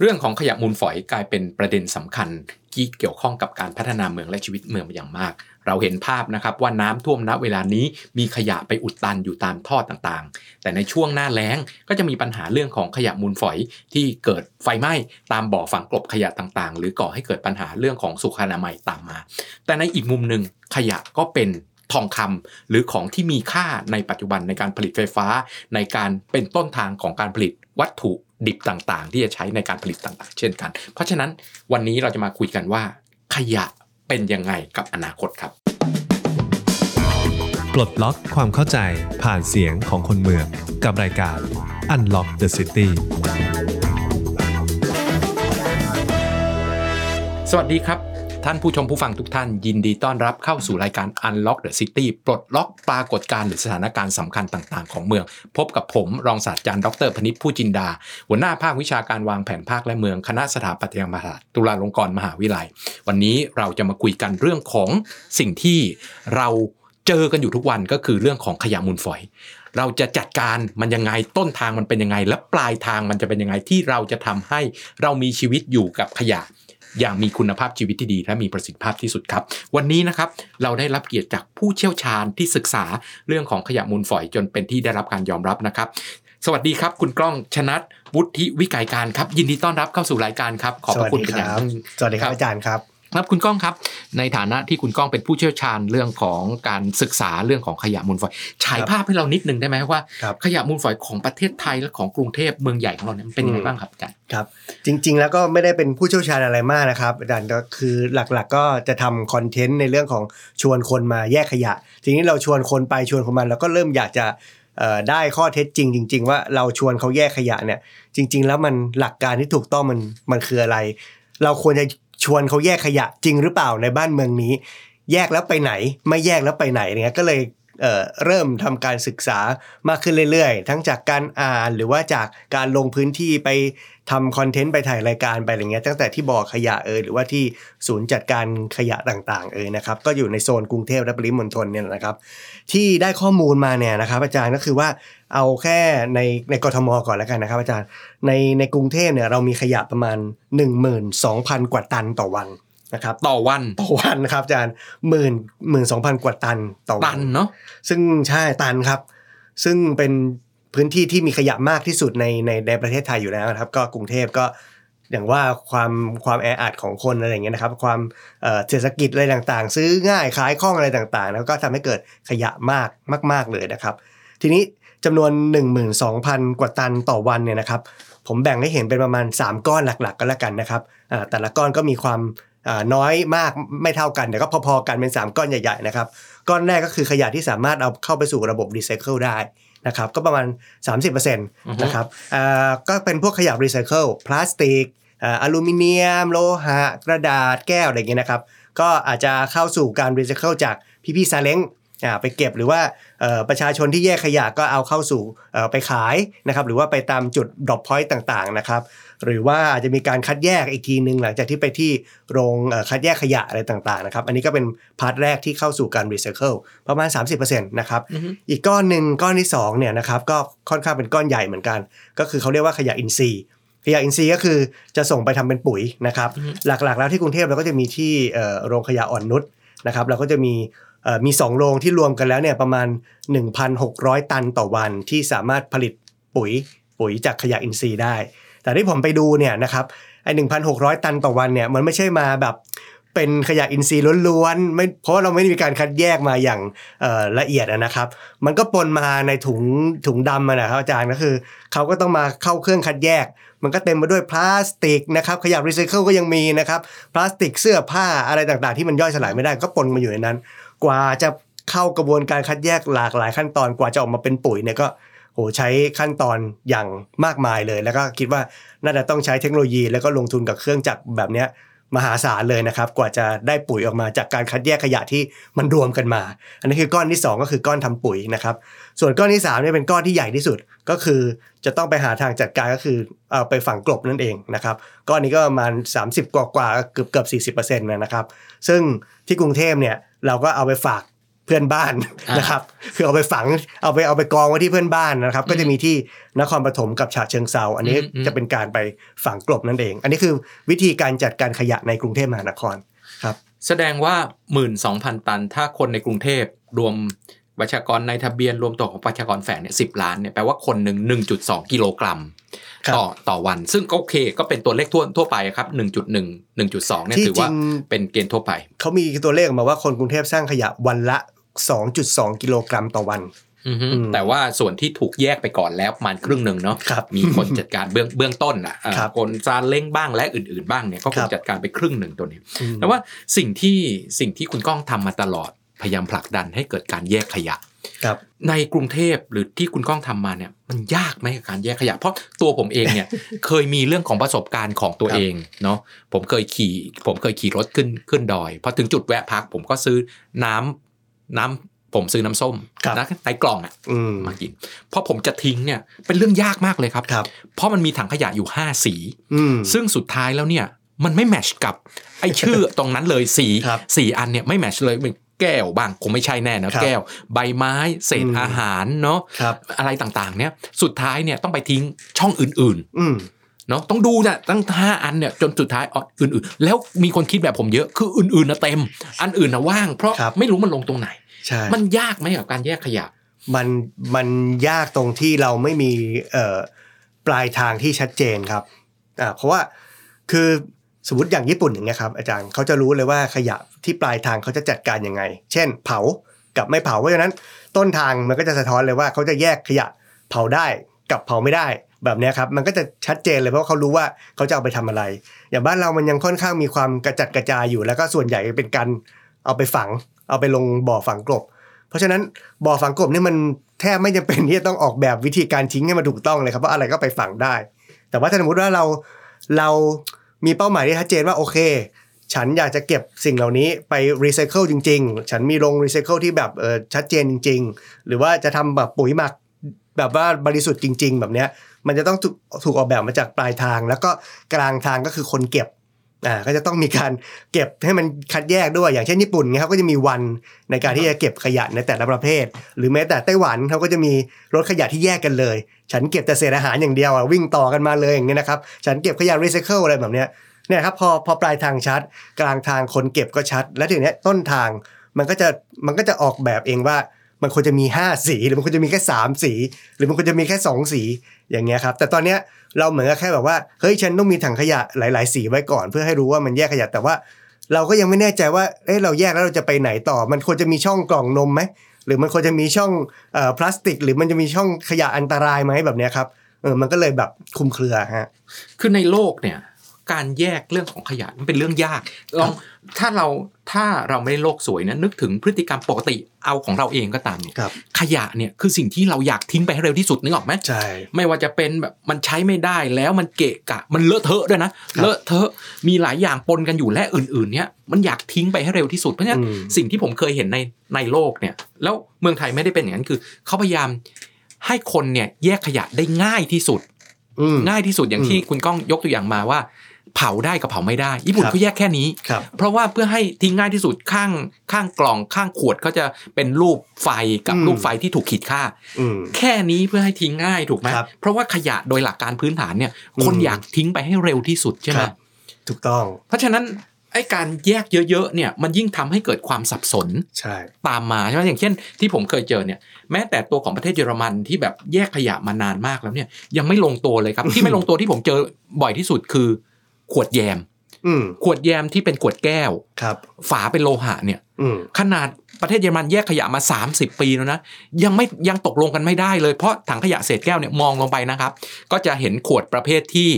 เรื่องของขยะมูลฝอยกลายเป็นประเด็นสำคัญที่เกี่ยวข้องกับการพัฒนาเมืองและชีวิตเมืองเป็นอย่างมาก เราเห็นภาพนะครับว่าน้ำท่วมณเวลานี้มีขยะไปอุดตันอยู่ตามท่อต่างๆ แต่ในช่วงหน้าแล้งก็จะมีปัญหาเรื่องของขยะมูลฝอยที่เกิดไฟไหม้ตามบ่อฝังกลบขยะต่างๆ หรือก่อให้เกิดปัญหาเรื่องของสุขอนามัยตามมา แต่ในอีกมุมหนึ่งขยะก็เป็น ทองคำหรือของที่มีค่าในปัจจุบันในการผลิตไฟฟ้า ในการเป็นต้นทางของการผลิตวัตถุดิบต่างๆ ที่จะใช้ในการผลิตต่างๆ เช่นกัน เพราะฉะนั้นวันนี้เราจะมาคุยกันว่า ขยะเป็นยังไงกับอนาคตครับปลดล็อกความเข้าใจผ่านเสียงของคนเมือง กับรายการ Unlock the City สวัสดีครับ ท่านผู้ชมผู้ฟังทุกท่านยินดีต้อนรับเข้าสู่รายการ Unlock the City ปลดล็อกปรากฏการณ์หรือสถานการณ์สำคัญต่าง ๆ ของเมือง พบกับผมรองศาสตราจารย์ดรพนิษฐ์ผู้จินดา หัวหน้าภาควิชาการวางแผนภาคและเมืองคณะสถาปัตยกรรมศาสตร์จุฬาลงกรณ์มหาวิทยาลัย วันนี้เราจะมาคุยกันเรื่องของสิ่งที่เราเจอกันอยู่ทุกวันก็คือเรื่องของขยะมูลฝอย เราจะจัดการมันยังไงต้นทางมันเป็นยังไง และปลายทางมันจะเป็นยังไงที่เราจะทำให้เรามีชีวิตอยู่กับขยะ อย่างมีคุณภาพชีวิตที่ดี และมีประสิทธิภาพที่สุดครับ วันนี้นะครับเราได้รับเกียรติจากผู้เชี่ยวชาญที่ศึกษาเรื่องของขยะมูลฝอยจนเป็นที่ได้รับการยอมรับนะครับ สวัสดีครับคุณกล้องชนัทวุฒิวิกัยการครับ ยินดีต้อนรับเข้าสู่รายการครับขอบพระคุณเป็นอย่างยิ่งสวัสดีครับอาจารย์ครับ ครับคุณก้องครับ ในฐานะที่คุณก้องเป็นผู้เชี่ยวชาญเรื่องของการศึกษาเรื่องของขยะมูลฝอยฉายภาพให้เรานิดนึงได้ไหมว่าครับขยะมูลฝอยของประเทศไทยและของกรุงเทพเมืองใหญ่ของเราเนี่ยมันเป็นยังไงบ้างครับอาจารย์ครับ จริง ๆ แล้วก็ไม่ได้เป็นผู้เชี่ยวชาญอะไรมากนะครับอาจารย์ก็คือหลักๆ ก็จะทำคอนเทนต์ในเรื่องของชวนคนมาแยกขยะ ทีนี้เราชวนคนไปชวนคนมาแล้วก็เริ่มอยากจะเอ่อได้ข้อเท็จจริง จริง ๆ ว่าเราชวนเขาแยกขยะเนี่ย จริง ๆ แล้วมันหลักการที่ถูกต้องมันมันคืออะไร เราควรจะ ชวนเขาแยกขยะจริงหรือเปล่าในบ้านเมืองนี้ แยกแล้วไปไหน ไม่แยกแล้วไปไหนเนี่ยก็เลยเเริ่มทำการศึกษามากขึ้นเรื่อยๆ ทั้งจากการอ่านหรือว่าจากการลงพื้นที่ไปทำคอนเทนต์ไปถ่ายรายการไปอะไรเงี้ยตั้งแต่ที่บ่อขยะเอยหรือว่าที่ศูนย์จัดการขยะต่างๆเอยนะครับก็อยู่ในโซนกรุงเทพและปริมณฑลเนี่ยนะครับ ที่ได้ข้อมูลมาเนี่ยนะครับอาจารย์ก็คือว่าเอาแค่ในในกทมก่อนแล้วกันนะครับ อาจารย์ในในกรุงเทพเนี่ยเรามีขยะประมาณ 12,000 กว่าตันต่อวันนะครับต่อวันต่อวันนะครับอาจารย์หมื่นหมื่นสองพันกว่าตันต่อวัตันเนาะซึ่งใช่ตันครับ ซึ่งเป็นพื้นที่ที่มีขยะมากที่สุดในในในประเทศไทยอยู่แล้วนะครับ ก็กรุงเทพก็ อย่างว่าความความแออัดของคนอะไรอย่างเงี้ยนะครับ ความเอ่อเศรษฐกิจอะไรต่างๆ ซื้อง่ายขายคล่องอะไรต่างๆ แล้วก็ทำให้เกิดขยะมากมาก ๆเลยนะครับ ทีนี้จำนวน 12,000 กว่าตันต่อวันเนี่ยนะครับ ผมแบ่งให้เห็นเป็นประมาณ 3 ก้อนหลักๆ ก็แล้วกันนะครับแต่ละก้อนก็มีความน้อยมากไม่เท่ากันแต่ก็พอๆกันเป็น 3 ก้อนใหญ่ๆนะครับ ก้อนแรกก็คือขยะที่สามารถเอาเข้าไปสู่ระบบรีไซเคิลได้ นะครับก็ประมาณ 30%นะครับอ่าก็เป็นพวกขยะรีไซเคิลพลาสติกอ่าอลูมิเนียม โลหะ กระดาษแก้วอะไรอย่างเงี้ยนะครับก็อาจจะเข้าสู่การรีไซเคิลจากพี่ๆซาเล้งอ่าไปเก็บหรือว่าเอ่อประชาชนที่แยกขยะก็เอาเข้าสู่เอ่อไปขายนะครับหรือว่าไปตามจุด drop point ต่างๆนะครับ หรือว่าอาจจะมีการคัดแยกอีกทีหนึ่งหลังจากที่ไปที่โรงเอ่อคัดแยกขยะอะไรต่างๆนะครับ อันนี้ก็เป็น part แรกที่เข้าสู่การรีไซเคิลประมาณ 30%นะครับอือฮึอีกก้อนหนึ่งก้อนที่2เนี่ยนะครับก็ค่อนข้างเป็นก้อนใหญ่เหมือนกัน ก็คือเขาเรียกว่าขยะอินทรีย์ขยะอินทรีย์ก็คือจะส่งไปทำเป็นปุ๋ยนะครับ หลักๆ แล้วที่กรุงเทพเราก็จะมีที่เอ่อโรงขยะอ่อนนุชนะครับเราก็จะมีเอ่อมีสองโรงที่รวมกันแล้วเนี่ยประมาณ 1,600 ตันต่อวันที่สามารถผลิตปุ๋ยปุ๋ยจากขยะอินทรีย์ได้ แต่ที่ผมไปดูเนี่ยนะครับไอ้1,600ตันต่อวันเนี่ยมันไม่ใช่มาแบบเป็นขยะอินทรีย์ล้วนๆไม่เพราะเราไม่ได้มีการคัดแยกมาอย่างละเอียดนะครับ มันก็ปนมาในถุงถุงดำนะครับอาจารย์ก็คือเขาก็ต้องมาเข้าเครื่องคัดแยก มันก็เต็มไปด้วยพลาสติกนะครับขยะรีไซเคิลก็ยังมีนะครับพลาสติกเสื้อผ้าอะไรต่างๆ ที่มันย่อยสลายไม่ได้ก็ปนมาอยู่ในนั้น กว่าจะเข้ากระบวนการคัดแยกหลากหลายขั้นตอนกว่าจะออกมาเป็นปุ๋ยเนี่ยก็ โหใช้ขั้นตอนอย่างมากมายเลย แล้วก็คิดว่าน่าจะต้องใช้เทคโนโลยี แล้วก็ลงทุนกับเครื่องจักรแบบเนี้ยมหาศาลเลยนะครับ กว่าจะได้ปุ๋ยออกมาจากการคัดแยกขยะที่มันรวมกันมา อันนี้คือก้อนที่สองก็คือก้อนทำปุ๋ยนะครับ ส่วนก้อนที่3เนี่ยเป็นก้อนที่ใหญ่ที่สุดก็คือจะต้องไปหาทางจัดการก็คือเอาไปฝังกลบนั่นเองนะครับ ก้อนนี้ก็ประมาณ 30 กว่ากว่าเกือบเกือบ40%นะครับ ซึ่งที่กรุงเทพเนี่ยเราก็เอาไปฝาก พื่อนบ้านอ่านนะครับคือเอาไปฝังเอาไปเอาไปกองไว้ที่เพื่อนบ้านนะครับ ก็จะมีที่นครปฐมกับฉะเชิงเซาอันนี้อืมอืมจะเป็นการไปฝังกลบนั่นเอง อันนี้คือวิธีการจัดการขยะในกรุงเทพมหานครครับ แสดงว่า 12,000 ตัน ถ้าคนในกรุงเทพรวมประชากรในทะเบียนรวมตัวของประชากรแฝงเนี่ยสิล้านเนี่ยแปลว่าคนหนึ่ง1.2 กิโลกรัมครับต่อต่อวัน ซึ่งก็โอเค ก็เป็นตัวเลขทั่วทั่วไปครับ 1.1 1.2เนี่ยที่ถือว่าจริงเป็นเกณฑ์ทั่วไป เขามีตัวเลขออกมาว่าคนกรุงเทพสร้างขยะวันละ 2.2 กิโลกรัมต่อวันอือฮึอืมแต่ว่าส่วนที่ถูกแยกไปก่อนแล้วประมาณครึ่งหนึ่งเนาะครับมีคนจัดการเบื้องเบื้องต้นอะอ่าครับคนซาเล้งบ้างและอื่นๆบ้างเนี่ยก็คครังบจัดการไปครึ่งหนึ่งตัวนี้อืมแต่ว่าสิ่งที่สิ่งที่คุณก้องทำมาตลอดพยายามผลักดันให้เกิดการแยกขยะครับในกรุงเทพหรือที่คุณก้องทำมาเนี่ยมันยากไหมกับการแยกขยะ เพราะตัวผมเองเนี่ยเคยมีเรื่องของประสบการณ์ของตัวครับเองเนาะผมเคยขี่ผมเคยขี่รถขึ้นขึ้นดอยพอถึงจุดแวะพักผมก็ซื้อน้ำ น้ำผมซื้อน้ำส้มครับนะในกล่องอะอืมมากินพอผมจะทิ้งเนี่ยเป็นเรื่องยากมากเลยครับครับเพราะมันมีถังขยะอยู่ 5 สีอืมซึ่งสุดท้ายแล้วเนี่ยมันไม่แมทชกับไอชื่อตรงนั้นเลยสีครับสี่อันเนี่ยไม่แมทชเลยเป็นแก้วบ้างคงไม่ใช่แน่นะครับแก้ว ใบไม้เศษอืมอาหารเนาะครับอะไรต่างๆ เนี่ยสุดท้ายเนี่ยต้องไปทิ้งช่องอื่นอืมๆ เนาะต้องดูนะตั้งห้าอันเนี่ยจนสุดท้ายอ๋ออื่นๆ แล้วมีคนคิดแบบผมเยอะคืออื่นๆนะเต็ม อันอื่นนะว่าง เพราะครับไม่รู้มันลงตรงไหนใช่มันยากไหมกับการแยกขยะ มันมันยากตรงที่เราไม่มีเอ่อปลายทางที่ชัดเจนครับอ่าเพราะว่าคือสมมติอย่างญี่ปุ่นอย่างเงี้ยครับอาจารย์เขาจะรู้เลยว่าขยะที่ปลายทางเขาจะจัดการยังไง เช่น เผากับไม่เผาเพราะฉะนั้น ต้นทางมันก็จะสะท้อนเลยว่าเขาจะแยกขยะเผาได้กับเผาไม่ได้ แบบนี้ครับมันก็จะชัดเจนเลยเพราะเขารู้ว่าเขาจะเอาไปทำอะไร อย่างบ้านเรามันยังค่อนข้างมีความกระจัดกระจายอยู่แล้วก็ส่วนใหญ่เป็นการเอาไปฝัง เอาไปลงบ่อฝังกลบ เพราะฉะนั้นบ่อฝังกลบนี่มันแทบไม่จำเป็นที่จะต้องออกแบบวิธีการทิ้งให้มันถูกต้องเลยครับว่าอะไรก็ไปฝังได้ แต่ว่าถ้าสมมติว่าเราเรามีเป้าหมายที่ชัดเจนว่าโอเค ฉันอยากจะเก็บสิ่งเหล่านี้ไปรีไซเคิลจริง ๆ ฉันมีโรงรีไซเคิลที่แบบเออชัดเจนจริง ๆ หรือว่าจะทำแบบปุ๋ยหมักแบบว่าบริสุทธิ์จริง ๆ แบบเนี้ย มันจะต้องถูกถูกออกแบบมาจากปลายทาง แล้วก็กลางทางก็คือคนเก็บอ่าก็จะต้องมีการเก็บให้มันคัดแยกด้วยอย่างเช่นญี่ปุ่นเนี่ยเขาก็จะมีวันในการที่จะเก็บขยะในแต่ละประเภท หรือแม้แต่ไต้หวันเขาก็จะมีรถขยะที่แยกกันเลย ฉันเก็บแต่เศษอาหารอย่างเดียวอะวิ่งต่อกันมาเลยอย่างเงี้ยนะครับฉันเก็บขยะรีไซเคิลอะไรแบบเนี้ยเนี่ยครับพอพอปลายทางชัด กลางทางคนเก็บก็ชัด และทีเนี้ยต้นทางมันก็จะมันก็จะออกแบบเองว่า มันควรจะมี 5 สี หรือมันควรจะมีแค่ 3 สี หรือมันควรจะมีแค่ 2 สีอย่างเงี้ยครับแต่ตอนเนี้ยเราเหมือนกับแค่แบบว่าเฮ้ยฉันต้องมีถังขยะหลาย ๆ สีไว้ก่อน เพื่อให้รู้ว่ามันแยกขยะแต่ว่า เราก็ยังไม่แน่ใจว่าเอ้เราแยกแล้วเราจะไปไหนต่อ มันควรจะมีช่องกล่องนมไหมหรือมันควรจะมีช่องเอ่อพลาสติก หรือมันจะมีช่องขยะอันตรายไหมแบบเนี้ยครับเออมันก็เลยแบบคุมเครือฮะคือในโลกเนี่ย การแยกเรื่องของขยะมันเป็นเรื่องยากลองถ้าเราถ้าเราไม่ได้โลกสวยนะนึกถึงพฤติกรรมปกติเอาของเราเองก็ตามเนี่ยครับขยะเนี่ยคือสิ่งที่เราอยากทิ้งไปให้เร็วที่สุดนึกออกไหมใช่ไม่ว่าจะเป็นแบบมันใช้ไม่ได้แล้วมันเกะกะ มันเลอะเทอะด้วยนะครับเลอะเทอะมีหลายอย่างปนกันอยู่และอื่นๆเนี่ยมันอยากทิ้งไปให้เร็วที่สุดเพราะฉะนั้นอืมสิ่งที่ผมเคยเห็นในในโลกเนี่ย แล้วเมืองไทยไม่ได้เป็นอย่างนั้นคือเขาพยายามให้คนเนี่ยแยกขยะได้ง่ายที่สุดอืมง่ายที่สุดอย่างอืมที่คุณก้องยกตัวอย่างมาว่า เผาได้กับเผาไม่ได้ ญี่ปุ่นครับเขาแยกแค่นี้ครับเพราะว่าเพื่อให้ทิ้งง่ายที่สุดข้างข้างกล่องข้างขวดเขาจะเป็นรูปไฟกับอืมรูปไฟที่ถูกขีดค่าอืมแค่นี้เพื่อให้ทิ้งง่ายถูกไหมครับเพราะว่าขยะโดยหลักการพื้นฐานเนี่ยคนอืมอยากทิ้งไปให้เร็วที่สุดใช่ไหมครับถูกต้อง เพราะฉะนั้นไอ้การแยกเยอะๆเนี่ยมันยิ่งทำให้เกิดความสับสนใช่ตามมาใช่ไหมอย่างเช่น ที่ผมเคยเจอเนี่ยแม้แต่ตัวของประเทศเยอรมันที่แบบแยกขยะมานานมากแล้วเนี่ยยังไม่ลงตัวเลยครับ ที่ไม่ลงตัวที่ผมเจอบ่อยที่สุดคือ ขวดแยมอืมขวดแยมที่เป็นขวดแก้วครับ ฝาเป็นโลหะเนี่ยอืมขนาดประเทศเยอรมันแยกขยะมา 30 ปีแล้วนะยังไม่ยังตกลงกันไม่ได้เลยเพราะถังขยะเศษแก้วเนี่ยมองลงไปนะครับ ก็จะเห็นขวดประเภทที่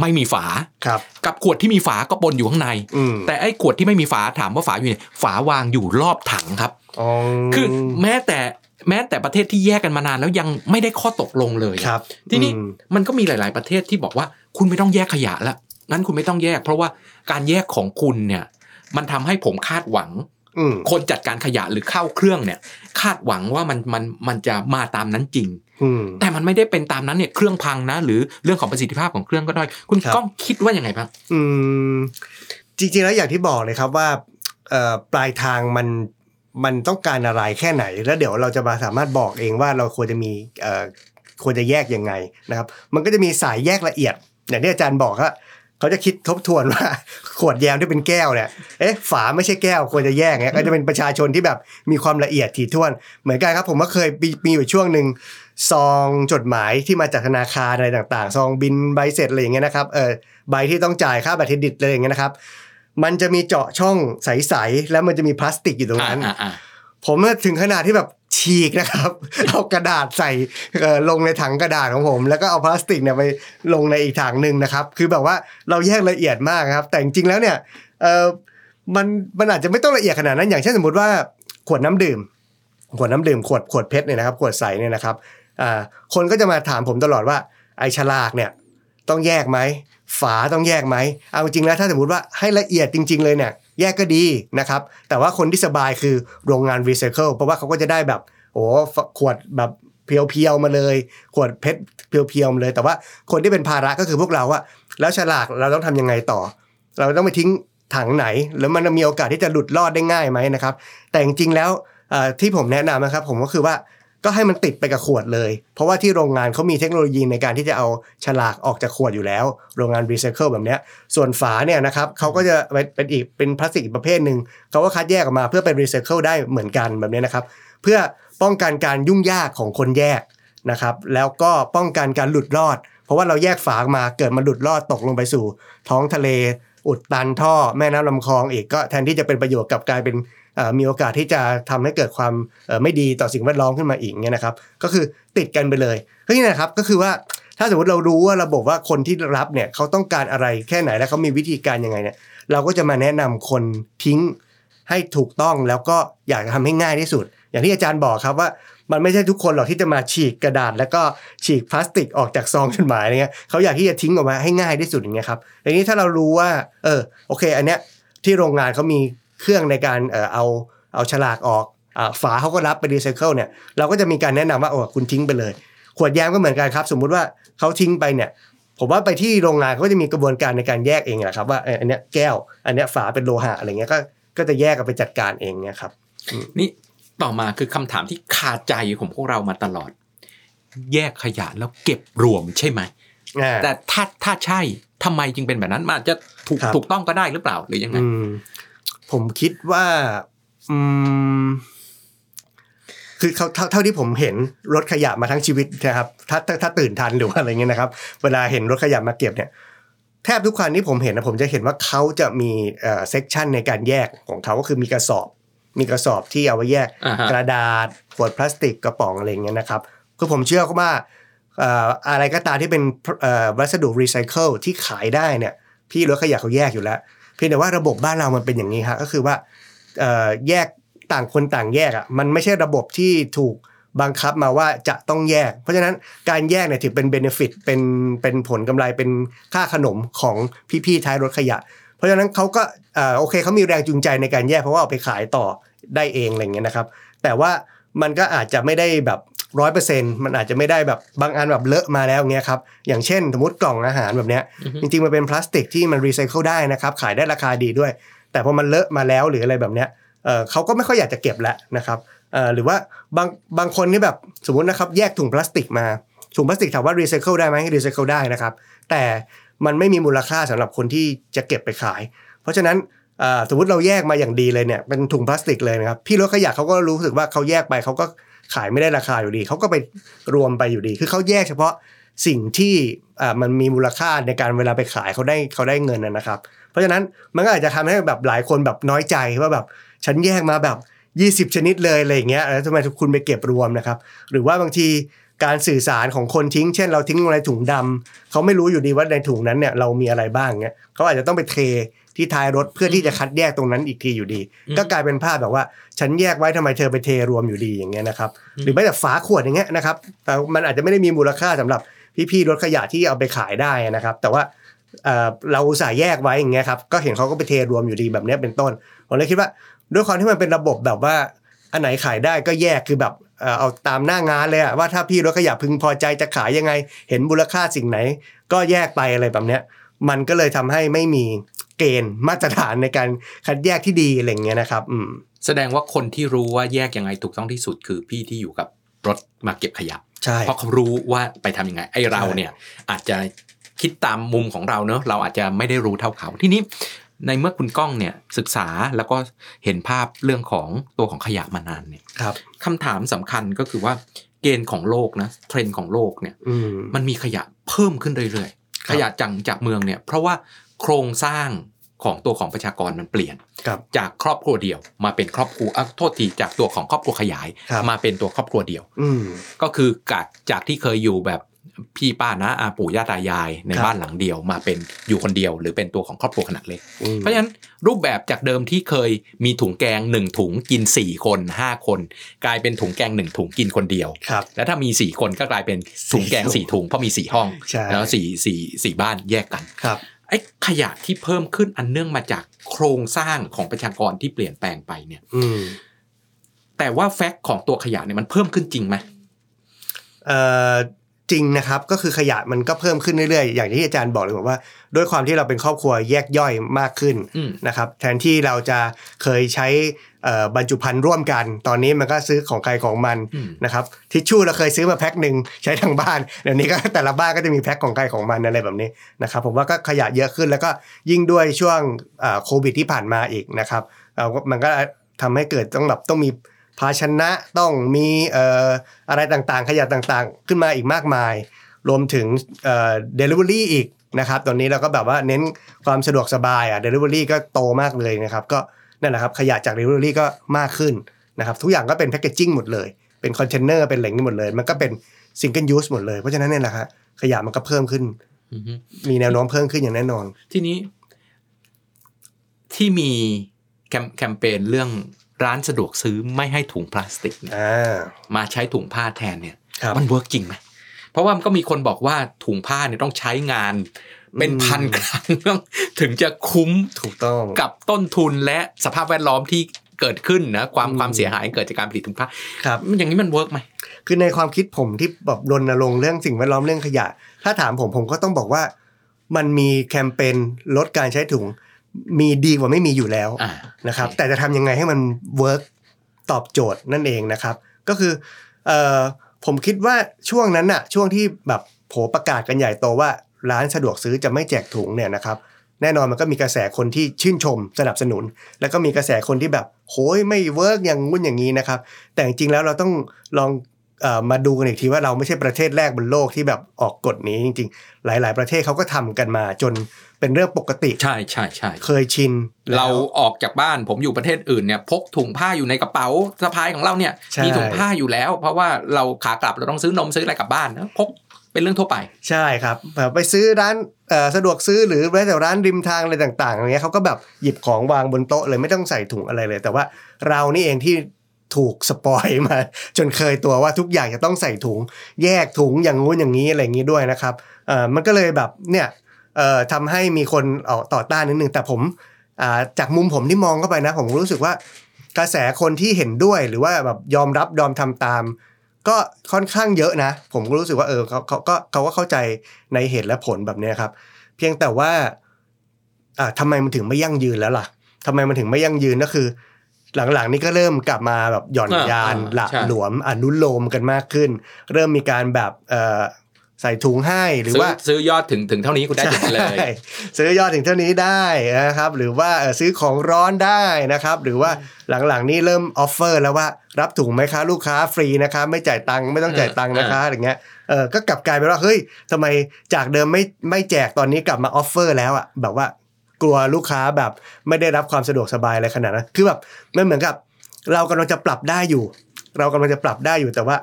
ไม่มีฝาครับกับขวดที่มีฝาก็ปนอยู่ข้างในอืมแต่ไอ้ขวดที่ไม่มีฝาถามว่าฝาอยู่ไหนฝาวางอยู่รอบถังครับอ๋อคือแม้แต่แม้แต่ประเทศที่แยกกันมานานแล้วยังไม่ได้ข้อตกลงเลยอะครับ ทีนี้อืมมันก็มีหลาย ๆประเทศที่บอกว่าคุณไม่ต้องแยกขยะละ งั้นคุณไม่ต้องแยก เพราะว่าการแยกของคุณเนี่ย มันทำให้ผมคาดหวังอืมคนจัดการขยะหรือเข้าเครื่องเนี่ย คาดหวังว่ามันมันมันจะมาตามนั้นจริงอืมแต่มันไม่ได้เป็นตามนั้นเนี่ยเครื่องพังนะ หรือเรื่องของประสิทธิภาพของเครื่องก็ด้อยคุณครับก้องคิดว่ายังไงบ้างอืมจริงๆแล้วอย่างที่บอกเลยครับว่าเอ่อปลายทางมันมันต้องการอะไรแค่ไหน แล้วเดี๋ยวเราจะมาสามารถบอกเองว่าเราควรจะมีเอ่อควรจะแยกยังไงนะครับ มันก็จะมีสายแยกละเอียด อย่างที่อาจารย์บอกว่า เขาจะคิดทบทวนว่าขวดแยมที่เป็นแก้วเนี่ยเอ๊ะฝาไม่ใช่แก้วควรจะแยกเนี่ยก็จะเป็นประชาชนที่แบบมีความละเอียดถี่ถ้วน เหมือนกันครับ ผมก็เคยมีมีอยู่ช่วงหนึ่งซองจดหมายที่มาจากธนาคารอะไรต่างๆ ซองบินใบเสร็จอะไรอย่างเงี้ยนะครับเออใบที่ต้องจ่ายค่าบัตรเครดิตอะไรอย่างเงี้ยนะครับ มันจะมีเจาะช่องใสๆแล้วมันจะมีพลาสติกอยู่ตรงอ่านั้นอ่าอ่า ผมถึงขนาดที่แบบฉีกนะครับ เอากระดาษใส่ลงในถังกระดาษของผม แล้วก็เอาพลาสติกเนี่ยไปลงในอีกถังหนึ่งนะครับ คือแบบว่าเราแยกละเอียดมากครับ แต่จริงๆแล้วเนี่ยมันมันอาจจะไม่ต้องละเอียดขนาดนั้น อย่างเช่นสมมติว่าขวดน้ำดื่ม ขวดน้ำดื่มขวดขวดเพชรเนี่ยนะครับ ขวดใสเนี่ยนะครับคนก็จะมาถามผมตลอดว่าไอฉลากเนี่ยต้องแยกไหมฝาต้องแยกไหมเอาจริงๆแล้วถ้าสมมติว่าให้ละเอียดจริง ๆ เลยเนี่ย แยกก็ดีนะครับ แต่ว่าคนที่สบายคือโรงงานรีไซเคิลเพราะว่าเขาก็จะได้แบบโอ้ขวดแบบเพียวๆมาเลย ขวดเพชรเพียวๆมาเลย แต่ว่าคนที่เป็นภาระก็คือพวกเราอะแล้วฉลากเราต้องทำยังไงต่อ เราต้องไปทิ้งถังไหน แล้วมันมีโอกาสที่จะหลุดรอดได้ง่ายไหมนะครับ แต่จริงๆแล้วที่ผมแนะนำนะครับ ผมก็คือว่า ก็ให้มันติดไปกับขวดเลย เพราะว่าที่โรงงานเขามีเทคโนโลยีในการที่จะเอาฉลากออกจากขวดอยู่แล้ว โรงงานรีไซเคิลแบบเนี้ยส่วนฝาเนี่ยนะครับเขาก็จะเป็นเป็นอีกเป็นพลาสติกประเภทหนึ่งเขาก็คัดแยกออกมาเพื่อเป็นรีไซเคิลได้เหมือนกันแบบเนี้ยนะครับ เพื่อป้องกันการยุ่งยากของคนแยกนะครับ แล้วก็ป้องกันการหลุดรอด เพราะว่าเราแยกฝามาเกิดมันหลุดรอดตกลงไปสู่ ท้องทะเลอุดตันท่อแม่น้ำลำคลองอีกก็แทนที่จะเป็นประโยชน์กับกลายเป็น มีโอกาสที่จะทำให้เกิดความไม่ดีต่อสิ่งแวดล้อมขึ้นมาอีกเนี่ยนะครับ ก็คือติดกันไปเลยก็นี่นะครับก็คือว่าถ้าสมมติเรารู้ว่าระบบว่าคนที่รับเนี่ยเขาต้องการอะไรแค่ไหนและเขามีวิธีการยังไงเนี่ยเราก็จะมาแนะนำคนทิ้งให้ถูกต้องแล้วก็อยากจะทำให้ง่ายที่สุด อย่างที่อาจารย์บอกครับว่ามันไม่ใช่ทุกคนหรอกที่จะมาฉีกกระดาษ แล้วก็ฉีกพลาสติกออกจากซองจดหมายอะไรเงี้ยเขาอยากที่จะทิ้งออกมาให้ง่ายที่สุดอย่างเงี้ยครับทีนี้ถ้าเรารู้ว่า เออโอเค อันเนี้ยที่โรงงานเขามี เครื่องในการเออเอาเอาฉลากออกอ่าฝาเขาก็รับไปรีไซเคิลเนี่ยเราก็จะมีการแนะนำว่าโอ้คุณทิ้งไปเลย ขวดแยมก็เหมือนกันครับ สมมุติว่าเขาทิ้งไปเนี่ยผมว่าไปที่โรงงานเขาก็จะมีกระบวนการในการแยกเองแหละครับว่าเอออันเนี้ยแก้ว อันเนี้ยฝาเป็นโลหะอะไรเงี้ยก็ก็จะแยกกันไปจัดการเองเนี่ยครับนี่ต่อมาคือคำถามที่คาใจของพวกเรามาตลอด แยกขยะแล้วเก็บรวมใช่ไหมอ่าแต่ถ้าถ้าใช่ทำไมจึงเป็นแบบนั้นมันอาจจะถูกครับถูกต้องก็ได้หรือเปล่าหรือยังไงอืม ผมคิดว่า อืมคือเขาเท่าเท่าที่ผมเห็นรถขยะมาทั้งชีวิตนะครับถ้าถ้าถ้าตื่นทันหรือว่าอะไรเงี้ยนะครับ เวลาเห็นรถขยะมาเก็บเนี่ยแทบทุกคันที่ผมเห็นนะผมจะเห็นว่าเขาจะมีเอ่อ section ในการแยกของเขาก็คือมีกระสอบ มีกระสอบที่เอาไว้แยกอ่าฮะกระดาษขวดพลาสติกกระป๋องอะไรเงี้ยนะครับคือผมเชื่อว่าเอ่ออะไรก็ตามที่เป็นเอ่อวัสดุรีไซเคิลที่ขายได้เนี่ยพี่รถขยะเขาแยกอยู่แล้วเพียงแต่ว่าระบบบ้านเรามันเป็นอย่างนี้ฮะก็คือว่าแยกต่างคนต่างแยกอะมันไม่ใช่ระบบที่ถูกบังคับมาว่าจะต้องแยก เพราะฉะนั้นการแยกเนี่ยถือเป็น benefit เป็นเป็นผลกำไรเป็นค่าขนมของพี่ๆท้ายรถขยะ เพราะฉะนั้นเขาก็โอเคเขามีแรงจูงใจในการแยกเพราะว่าเอาไปขายต่อได้เองอะไรเงี้ยนะครับ แต่ว่ามันก็อาจจะไม่ได้แบบ ร้อยเปอร์เซ็นต์มันอาจจะไม่ได้แบบบางอันแบบเลอะมาแล้วเงี้ยครับอย่างเช่นสมมติกล่องอาหารแบบเนี้ยอือฮึจริงๆมันเป็นพลาสติกที่มันรีไซเคิลได้นะครับขายได้ราคาดีด้วย แต่พอมันเลอะมาแล้วหรืออะไรแบบเนี้ยเอ่อเขาก็ไม่ค่อยอยากจะเก็บแล้วนะครับเอ่อหรือว่าบางบางคนนี่แบบสมมตินะครับแยกถุงพลาสติกมาถุงพลาสติกถามว่ารีไซเคิลได้ไหมรีไซเคิลได้นะครับ แต่มันไม่มีมูลค่าสำหรับคนที่จะเก็บไปขาย เพราะฉะนั้นเอ่อสมมติเราแยกมาอย่างดีเลยเนี่ยเป็นถุงพลาสติกเลยนะครับพี่รถขยะเขาก็รู้สึกว่าเขาแยกไปเขาก็ ขายไม่ได้ราคาอยู่ดีเขาก็ไปรวมไปอยู่ดี คือเขาแยกเฉพาะสิ่งที่มันมีมูลค่าในการเวลาไปขายเขาได้เขาได้เงินนะครับ เพราะฉะนั้นมันก็อาจจะทำให้แบบหลายคนแบบน้อยใจว่าแบบฉันแยกมาแบบ 20 ชนิดเลยอะไรอย่างเงี้ยแล้วทำไมคุณไปเก็บรวมนะครับ หรือว่าบางทีการสื่อสารของคนทิ้ง เช่น เราทิ้งลงในถุงดำเขาไม่รู้อยู่ดีว่าในถุงนั้นเนี่ยเรามีอะไรบ้างเงี้ยเขาอาจจะต้องไปเท ที่ท้ายรถเพื่อที่จะคัดแยกตรงนั้นอีกทีอยู่ดีอืมก็กลายเป็นภาพแบบว่า ฉันแยกไว้ทำไมเธอไปเทรวมอยู่ดีอย่างเงี้ยนะครับหรือแม้แต่ฝาขวดอย่างเงี้ยนะครับแต่มันอาจจะไม่ได้มีมูลค่าสำหรับพี่ๆรถขยะที่เอาไปขายได้นะครับ แต่ว่าเอ่อเราอุตส่าห์แยกไว้อย่างเงี้ยครับก็เห็นเขาก็ไปเทรวมอยู่ดีแบบเนี้ยเป็นต้นผมเลยคิดว่า ด้วยความที่มันเป็นระบบแบบว่าอันไหนขายได้ก็แยกคือแบบเอ่อเอาตามหน้างานเลยอะว่าถ้าพี่รถขยะพึงพอใจจะขายยังไง เห็นมูลค่าสิ่งไหน ก็แยกไปอะไรแบบเนี้ย มันก็เลยทำให้ไม่มีเกณฑ์มาตรฐานในการคัดแยกที่ดีอะไรอย่างเงี้ยนะครับอืมแสดงว่าคนที่รู้ว่าแยกยังไงถูกต้องที่สุดคือพี่ที่อยู่กับรถมาเก็บขยะใช่เพราะเขารู้ว่าไปทำยังไงไอ้เราเนี่ยอาจจะคิดตามมุมของเราเนอะเราอาจจะไม่ได้รู้เท่าเขาทีนี้ในเมื่อคุณก้องเนี่ยศึกษาแล้วก็เห็นภาพเรื่องของตัวของขยะมานานเนี่ยครับคำถามสำคัญก็คือว่าเกณฑ์ของโลกนะเทรนด์ของโลกเนี่ยอืมมันมีขยะเพิ่มขึ้นเรื่อยคๆรับ ขยะจังจากเมืองเนี่ยเพราะว่าโครงสร้างของตัวของประชากรมันเปลี่ยนครับจากครอบครัวเดียว มาเป็นครอบครัวอะโทษทีจากตัวของครอบครัวขยายครับมาเป็นตัวครอบครัวเดียวอืมก็คือจากจากที่เคยอยู่แบบ พี่ป้านะอาปู่ย่าตายายในครับบ้านหลังเดียวมาเป็นอยู่คนเดียว หรือเป็นตัวของครอบครัวขนาดเล็กอืมเพราะฉะนั้นรูปแบบจากเดิมที่เคยมีถุงแกงหนึ่งถุงกินสี่คนห้าคน กลายเป็นถุงแกงหนึ่งถุงกินคนเดียวครับแล้วถ้ามีสี่คนก็กลายเป็นถุงแกงสี่ถุงเพราะมีสี่ห้องใช่แล้วสี่สี่สี่บ้านแยกกันครับไอ้ขยะที่เพิ่มขึ้นอันเนื่องมาจากโครงสร้างของประชากรที่เปลี่ยนแปลงไปเนี่ย อืมแต่ว่าแฟกต์ของตัวขยะเนี่ยมันเพิ่มขึ้นจริงไหมเอ่อ จริงนะครับก็คือขยะมันก็เพิ่มขึ้นเรื่อยๆ อย่างที่อาจารย์บอกเลยบอกว่า ด้วยความที่เราเป็นครอบครัวแยกย่อยมากขึ้นอืมนะครับแทนที่เราจะเคยใช้เอ่อบรรจุภัณฑ์ร่วมกัน ตอนนี้มันก็ซื้อของใครของมันอืมนะครับทิชชู่เราเคยซื้อมาแพ็คหนึ่งใช้ทางบ้านเดี๋ยวนี้ก็แต่ละบ้านก็จะมีแพ็คของใครของมันอะไรแบบนี้นะครับผมว่าก็ขยะเยอะขึ้นแล้วก็ยิ่งด้วยช่วงเอ่อโควิดที่ผ่านมาอีกนะครับเราก็มันก็ทำให้เกิดต้องแบบต้องมี ภาชนะต้องมีเอ่ออะไรต่างๆ ขยะต่างๆ ขึ้นมาอีกมากมาย รวมถึงเอ่อ delivery อีกนะครับตอนนี้เราก็แบบว่าเน้นความสะดวกสบายอะ delivery ก็โตมากเลยนะครับก็นั่นแหละครับขยะจาก delivery ก็มากขึ้นนะครับทุกอย่างก็เป็น packaging หมดเลย เป็นคอนเทนเนอร์เป็นเหล่านี้หมดเลย มันก็เป็น single use หมดเลย เพราะฉะนั้นเนี่ยแหละครับขยะมันก็เพิ่มขึ้นอือฮึมีแนวโน้มเพิ่มขึ้นอย่างแน่นอน ทีนี้ที่มีแคมแคมเปญเรื่อง ร้านสะดวกซื้อไม่ให้ถุงพลาสติกเนี่ยอ่ามาใช้ถุงผ้าแทนเนี่ยครับมัน work จริงไหมเพราะว่ามันก็มีคนบอกว่าถุงผ้าเนี่ยต้องใช้งานเป็นอืมพันครั้งถึงจะคุ้มถูกต้องกับต้นทุนและสภาพแวดล้อมที่เกิดขึ้นนะความอืมความเสียหายเกิดจากการผลิตถุงผ้าครับมันอย่างนี้มัน work ไหมคือในความคิดผมที่แบบรณรงค์เรื่องสิ่งแวดล้อมเรื่องขยะ ถ้าถามผมผมก็ต้องบอกว่า มันมีแคมเปญลดการใช้ถุง มีดีกว่าไม่มีอยู่แล้วอ่านะครับ แต่จะทำยังไงให้มัน work ตอบโจทย์นั่นเองนะครับ ก็คือเอ่อผมคิดว่าช่วงนั้นน่ะช่วงที่แบบโหประกาศกันใหญ่โตว่าร้านสะดวกซื้อจะไม่แจกถุงเนี่ยนะครับ แน่นอนมันก็มีกระแสคนที่ชื่นชมสนับสนุน แล้วก็มีกระแสคนที่แบบโหยไม่เวิร์กอย่างงุ่นอย่างนี้นะครับ แต่จริงๆแล้วเราต้องลองเออ มาดูกันอีกทีว่าเราไม่ใช่ประเทศแรกบนโลกที่แบบออกกฎนี้จริง ๆ หลาย ๆ ประเทศเขาก็ทำกันมาจนเป็นเรื่องปกติ ใช่ใช่ใช่เคยชินแล้วเราออกจากบ้านผมอยู่ประเทศอื่นเนี่ยพกถุงผ้าอยู่ในกระเป๋าสะพายของเราเนี่ยใช่มีถุงผ้าอยู่แล้ว เพราะว่าเราขากลับเราต้องซื้อนมซื้ออะไรกลับบ้านนะพกเป็นเรื่องทั่วไป ใช่ครับแบบไปซื้อร้านเอ่อสะดวกซื้อหรือแม้แต่ร้านริมทางอะไรต่างๆอย่างเงี้ยเขาก็แบบหยิบของวางบนโต๊ะเลยไม่ต้องใส่ถุงอะไรเลย แต่ว่าเรานี่เองที่ ถูกสปอยมา จนเคยตัวว่าทุกอย่างจะต้องใส่ถุง แยกถุงอย่างงู้นอย่างนี้อะไรอย่างนี้ด้วยนะครับเออมันก็เลยแบบเนี่ยเอ่อทำให้มีคนออกต่อต้านนิดนึงแต่ผมจากมุมผมที่มองเข้าไปนะ ผมรู้สึกว่ากระแสคนที่เห็นด้วยหรือว่าแบบยอมรับยอมทำตาม ก็ค่อนข้างเยอะนะ ผมก็รู้สึกว่าเออเขาเขาก็เขาก็เข้าใจในเหตุและผลแบบนี้ครับ เพียงแต่ว่าอ่าทำไมมันถึงไม่ยั่งยืนแล้วล่ะทำไมมันถึงไม่ยั่งยืนก็คือ หลังๆ นี่ก็เริ่มกลับมาแบบหย่อนอ่ายานอ่าหละใช่หลวมอนุโลมกันมากขึ้น เริ่มมีการแบบเอ่อใส่ถุงให้หรือซื้อว่าซื้อยอดถึงถึงเท่านี้คุณได้ถุงเลยใช่ซื้อยอดถึงเท่านี้ได้นะครับ หรือว่าเอ่อซื้อของร้อนได้นะครับ หรือว่าหลังๆ นี่เริ่ม offer แล้วว่ารับถุงไหมคะลูกค้าฟรีนะคะไม่จ่ายตังค์ไม่ต้องจ่ายตังค์นะคะอย่างเงี้ยเออก็กลับกลายเป็นว่าเฮ้ยทำไมจากเดิมไม่ไม่แจกตอนนี้กลับมา offer แล้วอะแบบว่า กลัวลูกค้าแบบไม่ได้รับความสะดวกสบายอะไรขนาดนั้นคือแบบมันเหมือนกับ เรากำลังจะปรับได้อยู่ เรากำลังจะปรับได้อยู่แต่ว่า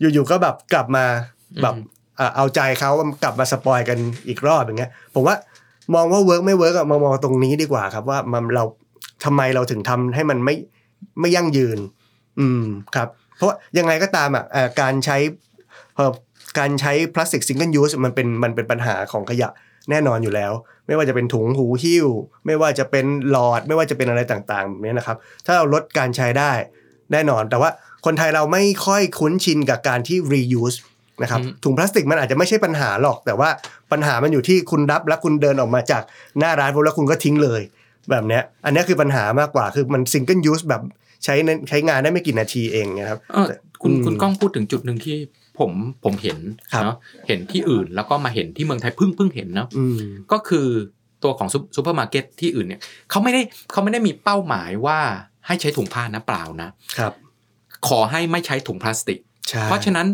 อยู่ๆก็แบบกลับมาแบบอืมอะเอาใจเขากลับมา spoil กันอีกรอบอย่างเงี้ย ผมว่ามองว่า work ไม่ work อะมามองตรงนี้ดีกว่าครับว่ามันเราทำไมเราถึงทำให้มันไม่ไม่ยั่งยืน อืมครับ เพราะยังไงก็ตามอะเอ่อการใช้เอ่อการใช้พลาสติก single use มันเป็นมันเป็นปัญหาของขยะ แน่นอนอยู่แล้ว ไม่ว่าจะเป็นถุงหูหิ้ว ไม่ว่าจะเป็นหลอด ไม่ว่าจะเป็นอะไรต่างๆแบบนี้นะครับ ถ้าเราลดการใช้ได้แน่นอน แต่ว่าคนไทยเราไม่ค่อยคุ้นชินกับการที่ reuse นะครับอืมถุงพลาสติกมันอาจจะไม่ใช่ปัญหาหรอก แต่ว่าปัญหามันอยู่ที่คุณรับแล้วคุณเดินออกมาจากหน้าร้านปุ๊บแล้วคุณก็ทิ้งเลย แบบเนี้ยอันเนี้ยคือปัญหามากกว่าคือมัน single use แบบใช้ในใช้งานได้ไม่กี่นาทีเองนะครับเออคุณอืมคุณก้องพูดถึงจุดหนึ่งที่ ผมผมเห็นครับเนาะเห็นที่อื่นแล้วก็มาเห็นที่เมืองไทยเพิ่งเพิ่งเห็นเนาะอืมก็คือตัวของซุปซูเปอร์มาร์เก็ตที่อื่นเนี่ยเขาไม่ได้เขาไม่ได้มีเป้าหมายว่าให้ใช้ถุงผ้านะเปล่านะครับ ขอให้ไม่ใช้ถุงพลาสติกใช่เพราะฉะนั้น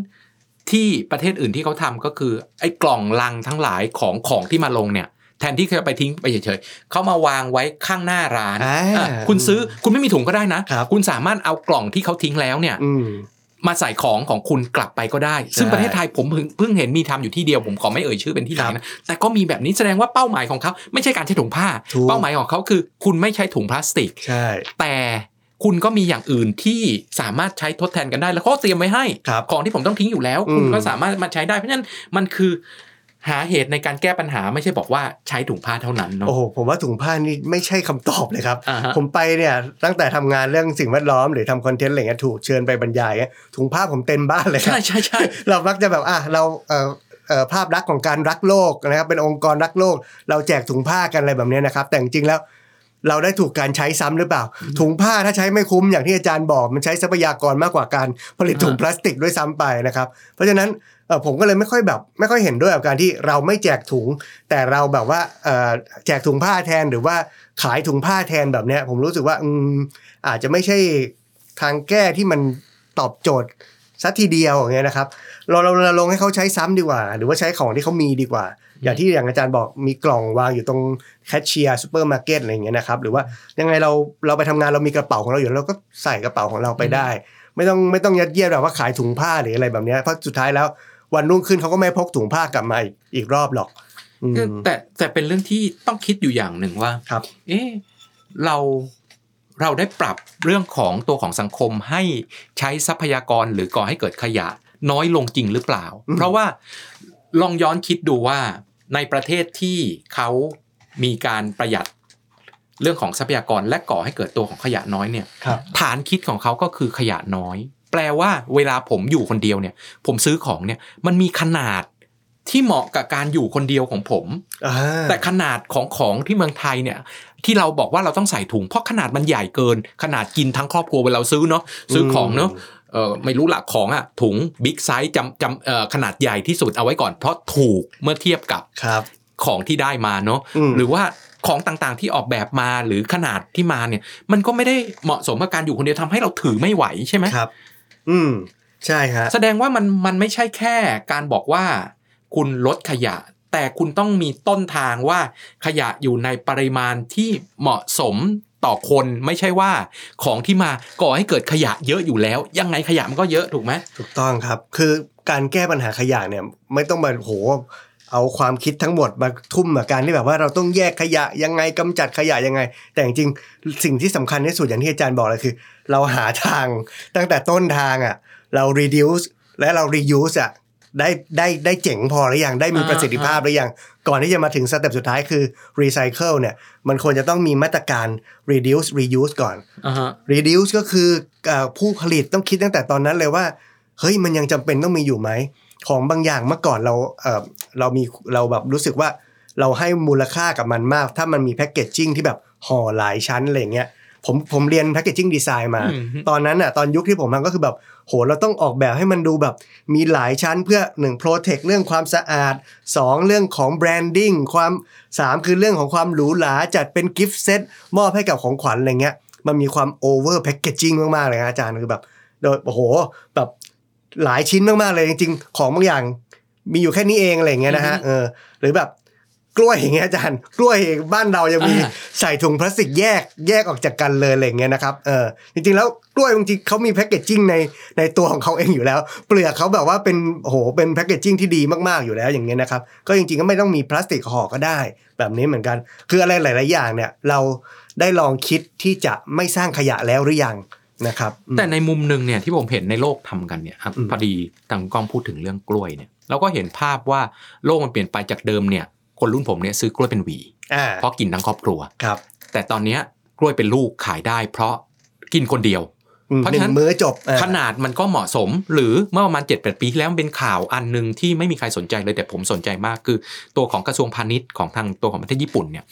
ที่ประเทศอื่นที่เขาทำก็คือไอ้กล่องลังทั้งหลายของของที่มาลงเนี่ยแทนที่จะไปทิ้งไปเฉยๆ เขามาวางไว้ข้างหน้าร้านอ่าอะคุณซื้อคุณไม่มีถุงก็ได้นะครับคุณสามารถเอากล่องที่เขาทิ้งแล้วเนี่ยอื มมาใส่ของของคุณกลับไปก็ได้ ซึ่งใช่ประเทศไทยผมเพิ่งเพิ่งเห็นมีทำอยู่ที่เดียวผมขอไม่เอ่ยชื่อเป็นที่ไหนนะแต่ก็มีแบบนี้แสดงว่าเป้าหมายของเขาไม่ใช่การใช้ถุงผ้าถูกเป้าหมายของเขาคือ คุณไม่ใช้ถุงพลาสติกใช่แต่คุณก็มีอย่างอื่นที่สามารถใช้ทดแทนกันได้ แล้วเขาก็เตรียมไว้ให้ครับของที่ผมต้องทิ้งอยู่แล้ว คุณอืมก็สามารถมาใช้ได้เพราะฉะนั้นมันคือ หาเหตุในการแก้ปัญหาไม่ใช่บอกว่าใช้ถุงผ้าเท่านั้นเนาะโอ้โหผมว่าถุงผ้านี่ไม่ใช่คำตอบเลยครับอ่าฮะผมไปเนี่ยตั้งแต่ทำงานเรื่องสิ่งแวดล้อมหรือทำคอนเทนต์อะไรเงี้ยถูกเชิญไปบรรยายเงี้ยถุงผ้าผมเต็มบ้านเลยครับใช่ใช่ใช่เรามักจะแบบอะเราเอ่อเอ่อภาพลักษณ์ของการรักโลกนะครับเป็นองค์กรรักโลก เราแจกถุงผ้ากันอะไรแบบเนี้ยนะครับ แต่จริงๆแล้วเราได้ถูกการใช้ซ้ำหรือเปล่า ถุงผ้าถ้าใช้ไม่คุ้มอย่างที่อาจารย์บอก มันใช้ทรัพยากรมากกว่าการผลิตถุงพลาสติกด้วยซ้ำไปนะครับ เพราะฉะนั้นเอ่อ ผมก็เลยไม่ค่อยแบบไม่ค่อยเห็นด้วยกับการที่เราไม่แจกถุง แต่เราแบบว่าเอ่อแจกถุงผ้าแทนหรือว่าขายถุงผ้าแทนแบบเนี้ย ผมรู้สึกว่าอืมอาจจะไม่ใช่ทางแก้ที่มันตอบโจทย์ซะทีเดียวอย่างเงี้ยนะครับ เราเรารณรงค์ให้เขาใช้ซ้ำดีกว่า หรือว่าใช้ของที่เขามีดีกว่า อย่างที่อย่างอาจารย์บอกมีกล่องวางอยู่ตรงแคชเชียร์ซูเปอร์มาร์เก็ตอะไรอย่างเงี้ยนะครับ หรือว่ายังไงเราเราไปทำงานเรามีกระเป๋าของเราอยู่แล้วเราก็ใส่กระเป๋าของเราไปได้ ไม่ต้องไม่ต้องยัดเยียดแบบว่าขายถุงผ้าหรืออะไรแบบเนี้ยเพราะสุดท้ายแล้ว วันรุ่งขึ้นเขาก็ไม่พกถุงผ้ากลับมาอีกอีกรอบหรอกอืมแต่แต่เป็นเรื่องที่ต้องคิดอยู่อย่างหนึ่งว่าครับเอ๊ะเราเราได้ปรับเรื่องของตัวของสังคมให้ใช้ทรัพยากรหรือก่อให้เกิดขยะ น้อยลงจริงหรือเปล่าอืมเพราะว่าลองย้อนคิดดูว่าในประเทศที่เขามีการประหยัดเรื่องของทรัพยากรและก่อให้เกิดตัวของขยะน้อยเนี่ยครับฐานคิดของเขาก็คือขยะน้อย แปลว่าเวลาผมอยู่คนเดียวเนี่ย ผมซื้อของเนี่ยมันมีขนาดที่เหมาะกับการอยู่คนเดียวของผมอ่าแต่ขนาดของของที่เมืองไทยเนี่ย ที่เราบอกว่าเราต้องใส่ถุง เพราะขนาดมันใหญ่เกิน ขนาดกินทั้งครอบครัวเวลาเราซื้อเนาะซื้อของเนาะเออไม่รู้หลักของอะถุงบิ๊กไซส์จำจำเอ่อขนาดใหญ่ที่สุดเอาไว้ก่อน เพราะถูกเมื่อเทียบกับครับของที่ได้มาเนาะอืมหรือว่าของต่างๆที่ออกแบบมาหรือขนาดที่มาเนี่ย มันก็ไม่ได้เหมาะสมกับการอยู่คนเดียวทำให้เราถือไม่ไหวใช่ไหมครับ อืมใช่ฮะแสดงว่ามันมันไม่ใช่แค่การบอกว่า คุณลดขยะ แต่คุณต้องมีต้นทางว่าขยะอยู่ในปริมาณที่เหมาะสมต่อคนไม่ใช่ว่าของที่มาก่อให้เกิดขยะเยอะอยู่แล้ว ยังไงขยะมันก็เยอะถูกไหมถูกต้องครับ คือการแก้ปัญหาขยะเนี่ยไม่ต้องมาโหเอาความคิดทั้งหมดมาทุ่มกับการที่แบบว่าเราต้องแยกขยะยังไงกำจัดขยะยังไง แต่จริงๆสิ่งที่สำคัญที่สุดอย่างที่อาจารย์บอกเลยคือ เราหาทางตั้งแต่ต้นทางอะเรา reduce และเรา reuse อะได้ได้ได้เจ๋งพอหรือยังได้มีอ่าประสิทธิภาพหรือยังก่อนที่จะมาถึงสเต็ปสุดท้ายคือ recycle เนี่ยมันควรจะต้องมีมาตรการ reduce reuse ก่อนอ่าฮะ reduce ก็คือเออผู้ผลิตต้องคิดตั้งแต่ตอนนั้นเลยว่า เฮ้ยมันยังจำเป็นต้องมีอยู่ไหม ของบางอย่างเมื่อก่อนเราเออเรามีเราแบบรู้สึกว่าเราให้มูลค่ากับมันมาก ถ้ามันมีแพคเกจจิ้งที่แบบห่อหลายชั้นอะไรอย่างเงี้ย ผมผมเรียน packaging design มาอืมตอนนั้นอะตอนยุคที่ผมทำก็คือแบบโหเราต้องออกแบบให้มันดูแบบมีหลายชั้นเพื่อหนึ่ง protect เรื่องความสะอาดสองเรื่องของ branding ความสามคือเรื่องของความหรูหราจัดเป็น gift set มอบให้กับของขวัญอะไรเงี้ยมันมีความโอเวอร์แพ c เกจจิ้งมากๆเลยนะอาจารย์คือแบบโดยโอ้โหแบบหลายชิ้นมากๆเลยจริงๆ ของบางอย่างมีอยู่แค่นี้เองอะไรอย่างเงี้ยนะฮะเออหรือแบบ กล้วยอย่างเงี้ยอาจารย์ กล้วยบ้านเรายังมีอ่าใส่ถุงพลาสติกแยกแยกออกจากกันเลยอะไรอย่างเงี้ยนะครับเออจริงๆแล้วกล้วยจริงๆเขามีแพ c เกจจิ้งในในตัวของเขาเองอยู่แล้ว เปลือกเขาแบบว่าเป็นโอ้โหเป็นแพ c เกจจิ้งที่ดีมากๆอยู่แล้วอย่างเงี้ยนะครับก็จริงๆก็ไม่ต้องมีพลาสติกห่อก็ได้ แบบนี้เหมือนกัน คืออะไรหลาย ๆ อย่างเนี่ยเราได้ลองคิดที่จะไม่สร้างขยะแล้วหรือยังนะครับอืมแต่ในมุมหนึ่งเนี่ยที่ผมเห็นในโลกทำกันเนี่ยครับอืมพอดีทางก้องพูดถึงเรื่องกล้วยเนี่ยเราก็เห็นภาพว่าโลกมันเปลี่ยนไปจากเดิมเนี่ย คนรุ่นผมเนี่ยซื้อกล้วยเป็นหวีอ่าเพราะกินทั้งครอบครัวครับ แต่ตอนเนี้ยกล้วยเป็นลูกขายได้ เพราะกินคนเดียวอืมเพราะฉะนั้นหนึ่งมื้อจบอ่ขนาดมันก็เหมาะสม หรือเมื่อประมาณ7จ็ดปีที่แล้วมันเป็นข่าวอันหนึ่งที่ไม่มีใครสนใจเลยแต่ผมสนใจมากคือ ตัวของกระทรวงพาณิชย์ของทางตัวของประเทศญี่ปุ่นเนี่ย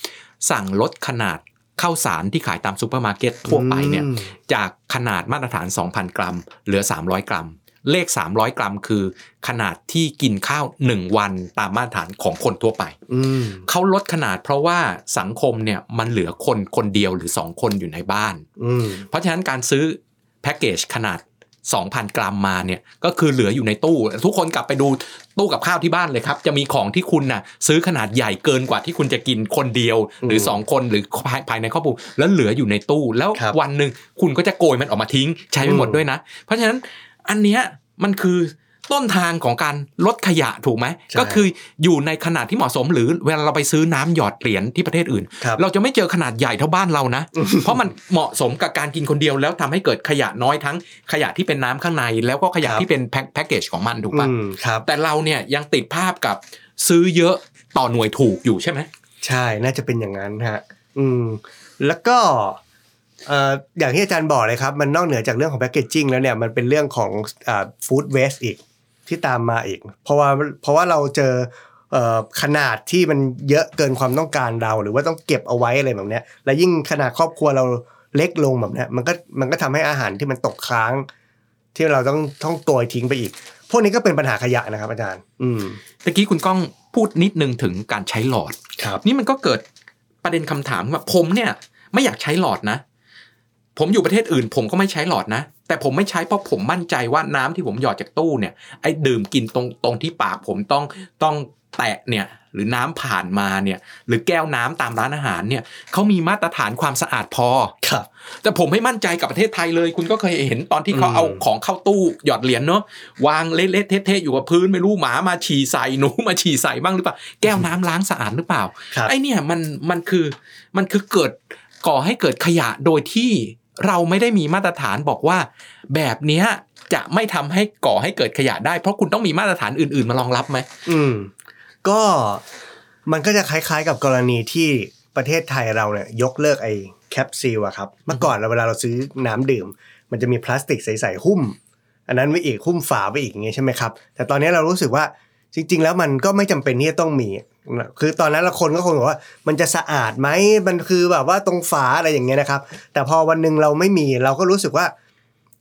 สั่งลดขนาดข้าวสารที่ขายตามซูเปอร์มาร์เก็ตทั่วไปเนี่ยอืมจากขนาดมาตรฐาน 2,000 กรัม เหลือ 300 กรัม เลข 300 กรัมคือ ขนาดที่กินข้าว 1 วันตามมาตรฐานของคนทั่วไปอืมเขาลดขนาดเพราะว่าสังคมเนี่ยมันเหลือคนคนเดียวหรือ 2 คนอยู่ในบ้านอืมเพราะฉะนั้นการซื้อแพ็กเกจขนาด 2,000 กรัมมาเนี่ยก็คือเหลืออยู่ในตู้ ทุกคนกลับไปดูตู้กับข้าวที่บ้านเลยครับ จะมีของที่คุณน่ะซื้อขนาดใหญ่เกินกว่าที่คุณจะกินคนเดียว หรือ 2 คนหรือภายภายในครอบครัวแล้วเหลืออยู่ในตู้ แล้วครับวันหนึ่งคุณก็จะโกยมันออกมาทิ้งใช้ไม่หมดอืมด้วยนะ เพราะฉะนั้น อันเนี้ยมันคือต้นทางของการลดขยะถูกไหมใช่ก็คืออยู่ในขนาดที่เหมาะสม หรือเวลาเราไปซื้อน้ำหยอดเหรียญที่ประเทศอื่นครับเราจะไม่เจอขนาดใหญ่เท่าบ้านเรานะ เพราะมันเหมาะสมกับการกินคนเดียวแล้วทำให้เกิดขยะน้อยทั้งขยะที่เป็นน้ำข้างใน แล้วก็ขยะครับที่เป็นแพ็คแพ็กเกจของมันถูกปะอืมครับแต่เราเนี่ยยังติดภาพกับซื้อเยอะต่อหน่วยถูกอยู่ใช่ไหมใช่น่าจะเป็นอย่างนั้นฮะอืมแล้วก็เอ่ออย่างที่อาจารย์บอกเลยครับ มันนอกเหนือจากเรื่องของแพ c เกจจิ้งแล้วเนี่ยมันเป็นเรื่องของอ่าฟู้ดเวสต์อีกที่ตามมาอีก เพราะว่าเพราะว่าเราเจอเอ่อขนาดที่มันเยอะเกินความต้องการเรา หรือว่าต้องเก็บเอาไว้อะไรแบบเนี้ยและยิ่งขนาดครอบครัวเราเล็กลงแบบเนี้ยมันก็มันก็ทำให้อาหารที่มันตกค้าง ที่เราต้องต้องโกยทิ้งไปอีก พวกนี้ก็เป็นปัญหาขยะนะครับ อาจารย์ อืมตะกี้คุณก้องพูดนิดนึงถึงการใช้หลอดครับ นี่มันก็เกิดประเด็นคำถามว่าผมเนี่ย ไม่อยากใช้หลอดนะ ผมอยู่ประเทศอื่น ผมก็ไม่ใช้หลอดนะ แต่ผมไม่ใช้เพราะผมมั่นใจว่าน้ำที่ผมหยอดจากตู้เนี่ยไอ้ดื่มกินตรงตรงที่ปากผมต้องต้องแตะเนี่ยหรือน้ำผ่านมาเนี่ยหรือแก้วน้ำตามร้านอาหารเนี่ยเขามีมาตรฐานความสะอาดพอครับ แต่ผมไม่มั่นใจกับประเทศไทยเลย คุณก็เคยเห็นตอนที่เขาอืมเอาของเข้าตู้หยอดเหรียญเนาะวางเละๆเทะๆอยู่กับพื้นไม่รู้หมามาฉี่ใส่หนูมาฉี่ใส่บ้างหรือเปล่า แก้วน้ำล้างสะอาดหรือเปล่าครับไอเนี่ยมันมันคือมันคือเกิดก่อให้เกิดขยะโดยที่ เราไม่ได้มีมาตรฐานบอกว่า แบบเนี้ยจะไม่ทำให้ก่อให้เกิดขยะได้ เพราะคุณต้องมีมาตรฐานอื่น ๆ มารองรับไหมอืม ก็มันก็จะคล้ายๆ กับกรณีที่ประเทศไทยเราเนี่ยยกเลิกไอ้แคปซีลอะครับ เมื่อก่อนเราเวลาเราซื้อน้ำดื่ม มันจะมีพลาสติกใสๆหุ้ม อันนั้นไว้อีกหุ้มฝาไว้อีกอย่างเงี้ยใช่ไหมครับ แต่ตอนนี้เรารู้สึกว่าจริง ๆ แล้วมันก็ไม่จำเป็นที่จะต้องมี คือตอนนั้นเราคนก็คงบอกว่า มันจะสะอาดไหมมันคือแบบว่าตรงฝาอะไรอย่างเงี้ยนะครับ แต่พอวันหนึ่งเราไม่มีเราก็รู้สึกว่า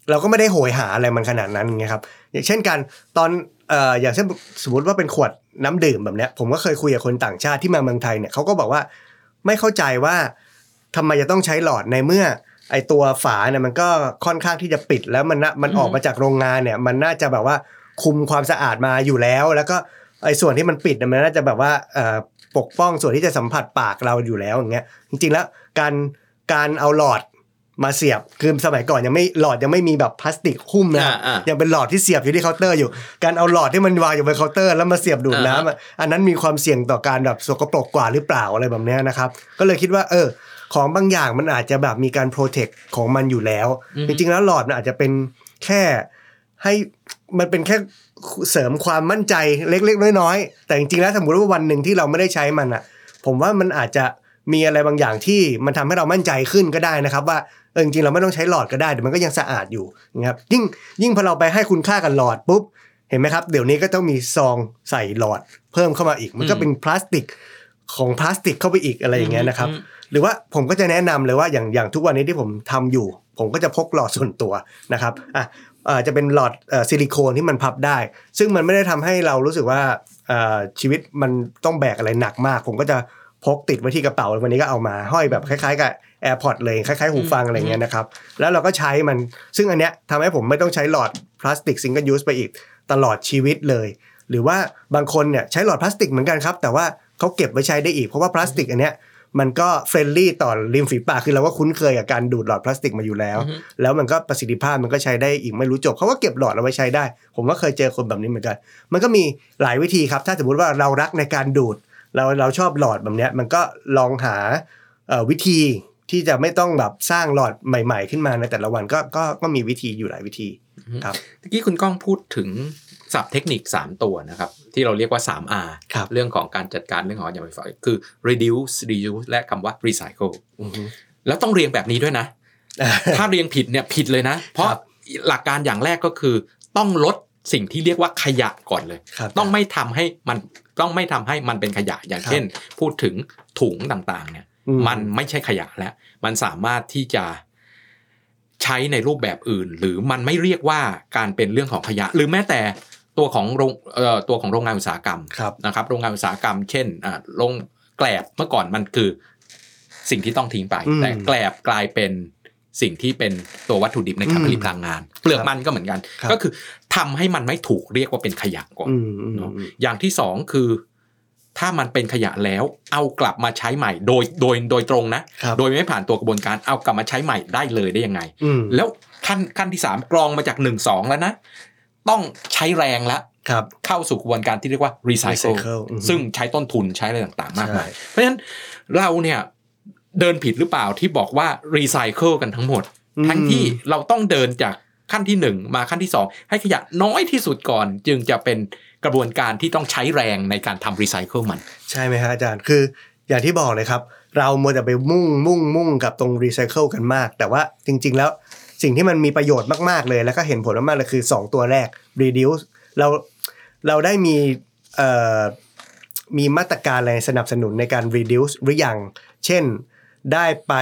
เราก็ไม่ได้โหยหาอะไรมันขนาดนั้นอย่างครับ อย่างเช่นการตอนเอ่ออย่างเช่นสมมติว่าเป็นขวดน้ำดื่มแบบเนี้ยผมก็เคยคุยกับคนต่างชาติที่มาเมืองไทยเนี่ยเขาก็บอกว่าไม่เข้าใจว่าทำไมจะต้องใช้หลอดในเมื่อ ไอตัวฝาเนี่ยมันก็ค่อนข้างที่จะปิดแล้วมันน่ะมันออกมาจากโรงงานเนี่ย มันน่าจะแบบว่าคุมความสะอาดมาอยู่แล้ว แล้วก็ ไอส่วนที่มันปิดเนี่ยมันน่าจะแบบว่าเอ่อปกป้องส่วนที่จะสัมผัสปากเราอยู่แล้วอย่างเงี้ย จริง ๆ แล้วการการเอาหลอดมาเสียบคือสมัยก่อนยังไม่หลอดยังไม่มีแบบพลาสติกหุ้มนะอ่าอ่ายังเป็นหลอดที่เสียบอยู่ที่เคาน์เตอร์อยู่ การเอาหลอดที่มันวางอยู่บนเคาน์เตอร์แล้วมาเสียบดูดน้ำอะอันนั้นมีความเสี่ยงต่อการแบบสกปรกกว่าหรือเปล่าอะไรแบบเนี้ยนะครับก็เลยคิดว่า เออ ของบางอย่างมันอาจจะแบบมีการโปรเทคของมันอยู่แล้วอือฮึจริงๆแล้วหลอดมันอาจจะเป็นแค่ให้มันเป็นแค่ เสริมความมั่นใจเล็ก ๆ น้อยๆแต่จริงๆแล้วสมมติว่าวันหนึ่งที่เราไม่ได้ใช้มันอะ ผมว่ามันอาจจะมีอะไรบางอย่างที่มันทำให้เรามั่นใจขึ้นก็ได้นะครับ ว่าเออจริงๆเราไม่ต้องใช้หลอดก็ได้แต่มันก็ยังสะอาดอยู่นะครับยิ่งยิ่งพอเราไปให้คุณค่ากับหลอดปุ๊บเห็นไหมครับ เดี๋ยวนี้ก็ต้องมีซองใส่หลอดเพิ่มเข้ามาอีก มันก็เป็นพลาสติกของพลาสติกเข้าไปอีกอะไรอย่างเงี้ยนะครับ หรือว่าผมก็จะแนะนำเลยว่าอย่างอย่างทุกวันนี้ที่ผมทำอยู่ ผมก็จะพกหลอดส่วนตัวนะครับอะเอ่อ จะเป็นหลอดเอ่อซิลิโคนที่มันพับได้ ซึ่งมันไม่ได้ทำให้เรารู้สึกว่าเอ่อชีวิตมันต้องแบกอะไรหนักมาก ผมก็จะพกติดไว้ที่กระเป๋าวันนี้ก็เอามาห้อยแบบคล้ายๆกับ AirPods เลยคล้ายๆหูฟังอะไรเงี้ยนะครับ แล้วเราก็ใช้มันซึ่งอันเนี้ยทำให้ผมไม่ต้องใช้หลอดพลาสติก single use ไปอีกตลอดชีวิตเลย หรือว่าบางคนเนี่ยใช้หลอดพลาสติกเหมือนกันครับ แต่ว่าเขาเก็บไว้ใช้ได้อีกเพราะว่าพลาสติกอันเนี้ย มันก็ friendly ต่อริมฝีปากคือเราก็คุ้นเคยกับการดูดหลอดพลาสติกมาอยู่แล้วอือฮึแล้วมันก็ประสิทธิภาพมันก็ใช้ได้อีกไม่รู้จบเขาก็เก็บหลอดเอาไว้ใช้ได้ ผมก็เคยเจอคนแบบนี้เหมือนกัน มันก็มีหลายวิธีครับ ถ้าสมมติว่าเรารักในการดูด เราเราชอบหลอดแบบเนี้ยมันก็ลองหาเอ่อวิธีที่จะไม่ต้องแบบสร้างหลอดใหม่ ๆ ขึ้นมาในแต่ละวันก็ก็ก็มีวิธีอยู่หลายวิธีครับตะกี้คุณก้องพูดถึง ศัพท์เทคนิค 3 ตัวนะครับ ที่เราเรียกว่า 3R ครับเรื่องของการจัดการเรื่องของขยะไฟฟ้าคือ reduce reuse และคำว่า recycle อือฮึแล้วต้องเรียงแบบนี้ด้วยนะ ถ้าเรียงผิดเนี่ยผิดเลยนะ เพราะครับหลักการอย่างแรกก็คือ ต้องลดสิ่งที่เรียกว่าขยะก่อนเลยครับต้องไม่ทำให้มันต้องไม่ทำให้มันเป็นขยะอย่างครับเช่น พูดถึงถุงต่างๆ เนี่ยอืมมันไม่ใช่ขยะแล้ว มันสามารถที่จะใช้ในรูปแบบอื่น หรือมันไม่เรียกว่าการเป็นเรื่องของขยะ หรือแม้แต่ ตัวของโรงเอ่อตัวของโรงงานอุตสาหกรรมครับนะครับ โรงงานอุตสาหกรรม เช่นอ่าโรงแกลบเมื่อก่อนมันคือสิ่งที่ต้องทิ้งไปอืมแต่แกลบกลายเป็นสิ่งที่เป็นตัววัตถุดิบในการอืมผลิตพลังงาน เปลือกมันก็เหมือนกันครับก็คือทำให้มันไม่ถูกเรียกว่าเป็นขยะก่อนอืมอืมเนอะอืมอย่างที่สองคือ ถ้ามันเป็นขยะแล้ว เอากลับมาใช้ใหม่ โดยโดยโดยตรงนะครับโดยไม่ผ่านตัวกระบวนการเอากลับมาใช้ใหม่ได้เลยได้ยังไงอืมแล้วขั้นขั้นที่สามกรองมาจากหนึ่งสองแล้วนะ ต้องใช้แรงแล้วครับเข้าสู่กระบวนการที่เรียกว่ารีไซเคิล recycle อือฮึซึ่งใช้ต้นทุนใช้อะไรต่างๆ มากมายใช่เพราะฉะนั้นเราเนี่ยเดินผิดหรือเปล่าที่บอกว่ารีไซเคิลกันทั้งหมดอืมทั้งที่เราต้องเดินจากขั้นที่หนึ่งมาขั้นที่สองให้ขยะน้อยที่สุดก่อน จึงจะเป็นกระบวนการที่ต้องใช้แรงในการทำรีไซเคิลมัน ใช่ไหมฮะอาจารย์คืออย่างที่บอกเลยครับ เรามัวแต่ไปมุ่งมุ่งมุ่งกับตรงรีไซเคิลกันมาก แต่ว่าจริง ๆ แล้ว สิ่งที่มันมีประโยชน์มากๆเลย แล้วก็เห็นผลมากๆเลยคือ 2 ตัวแรก reduce เราเราได้มีเอ่อมีมาตรการอะไรสนับสนุนในการ reduce หรือยัง เช่น ได้ไป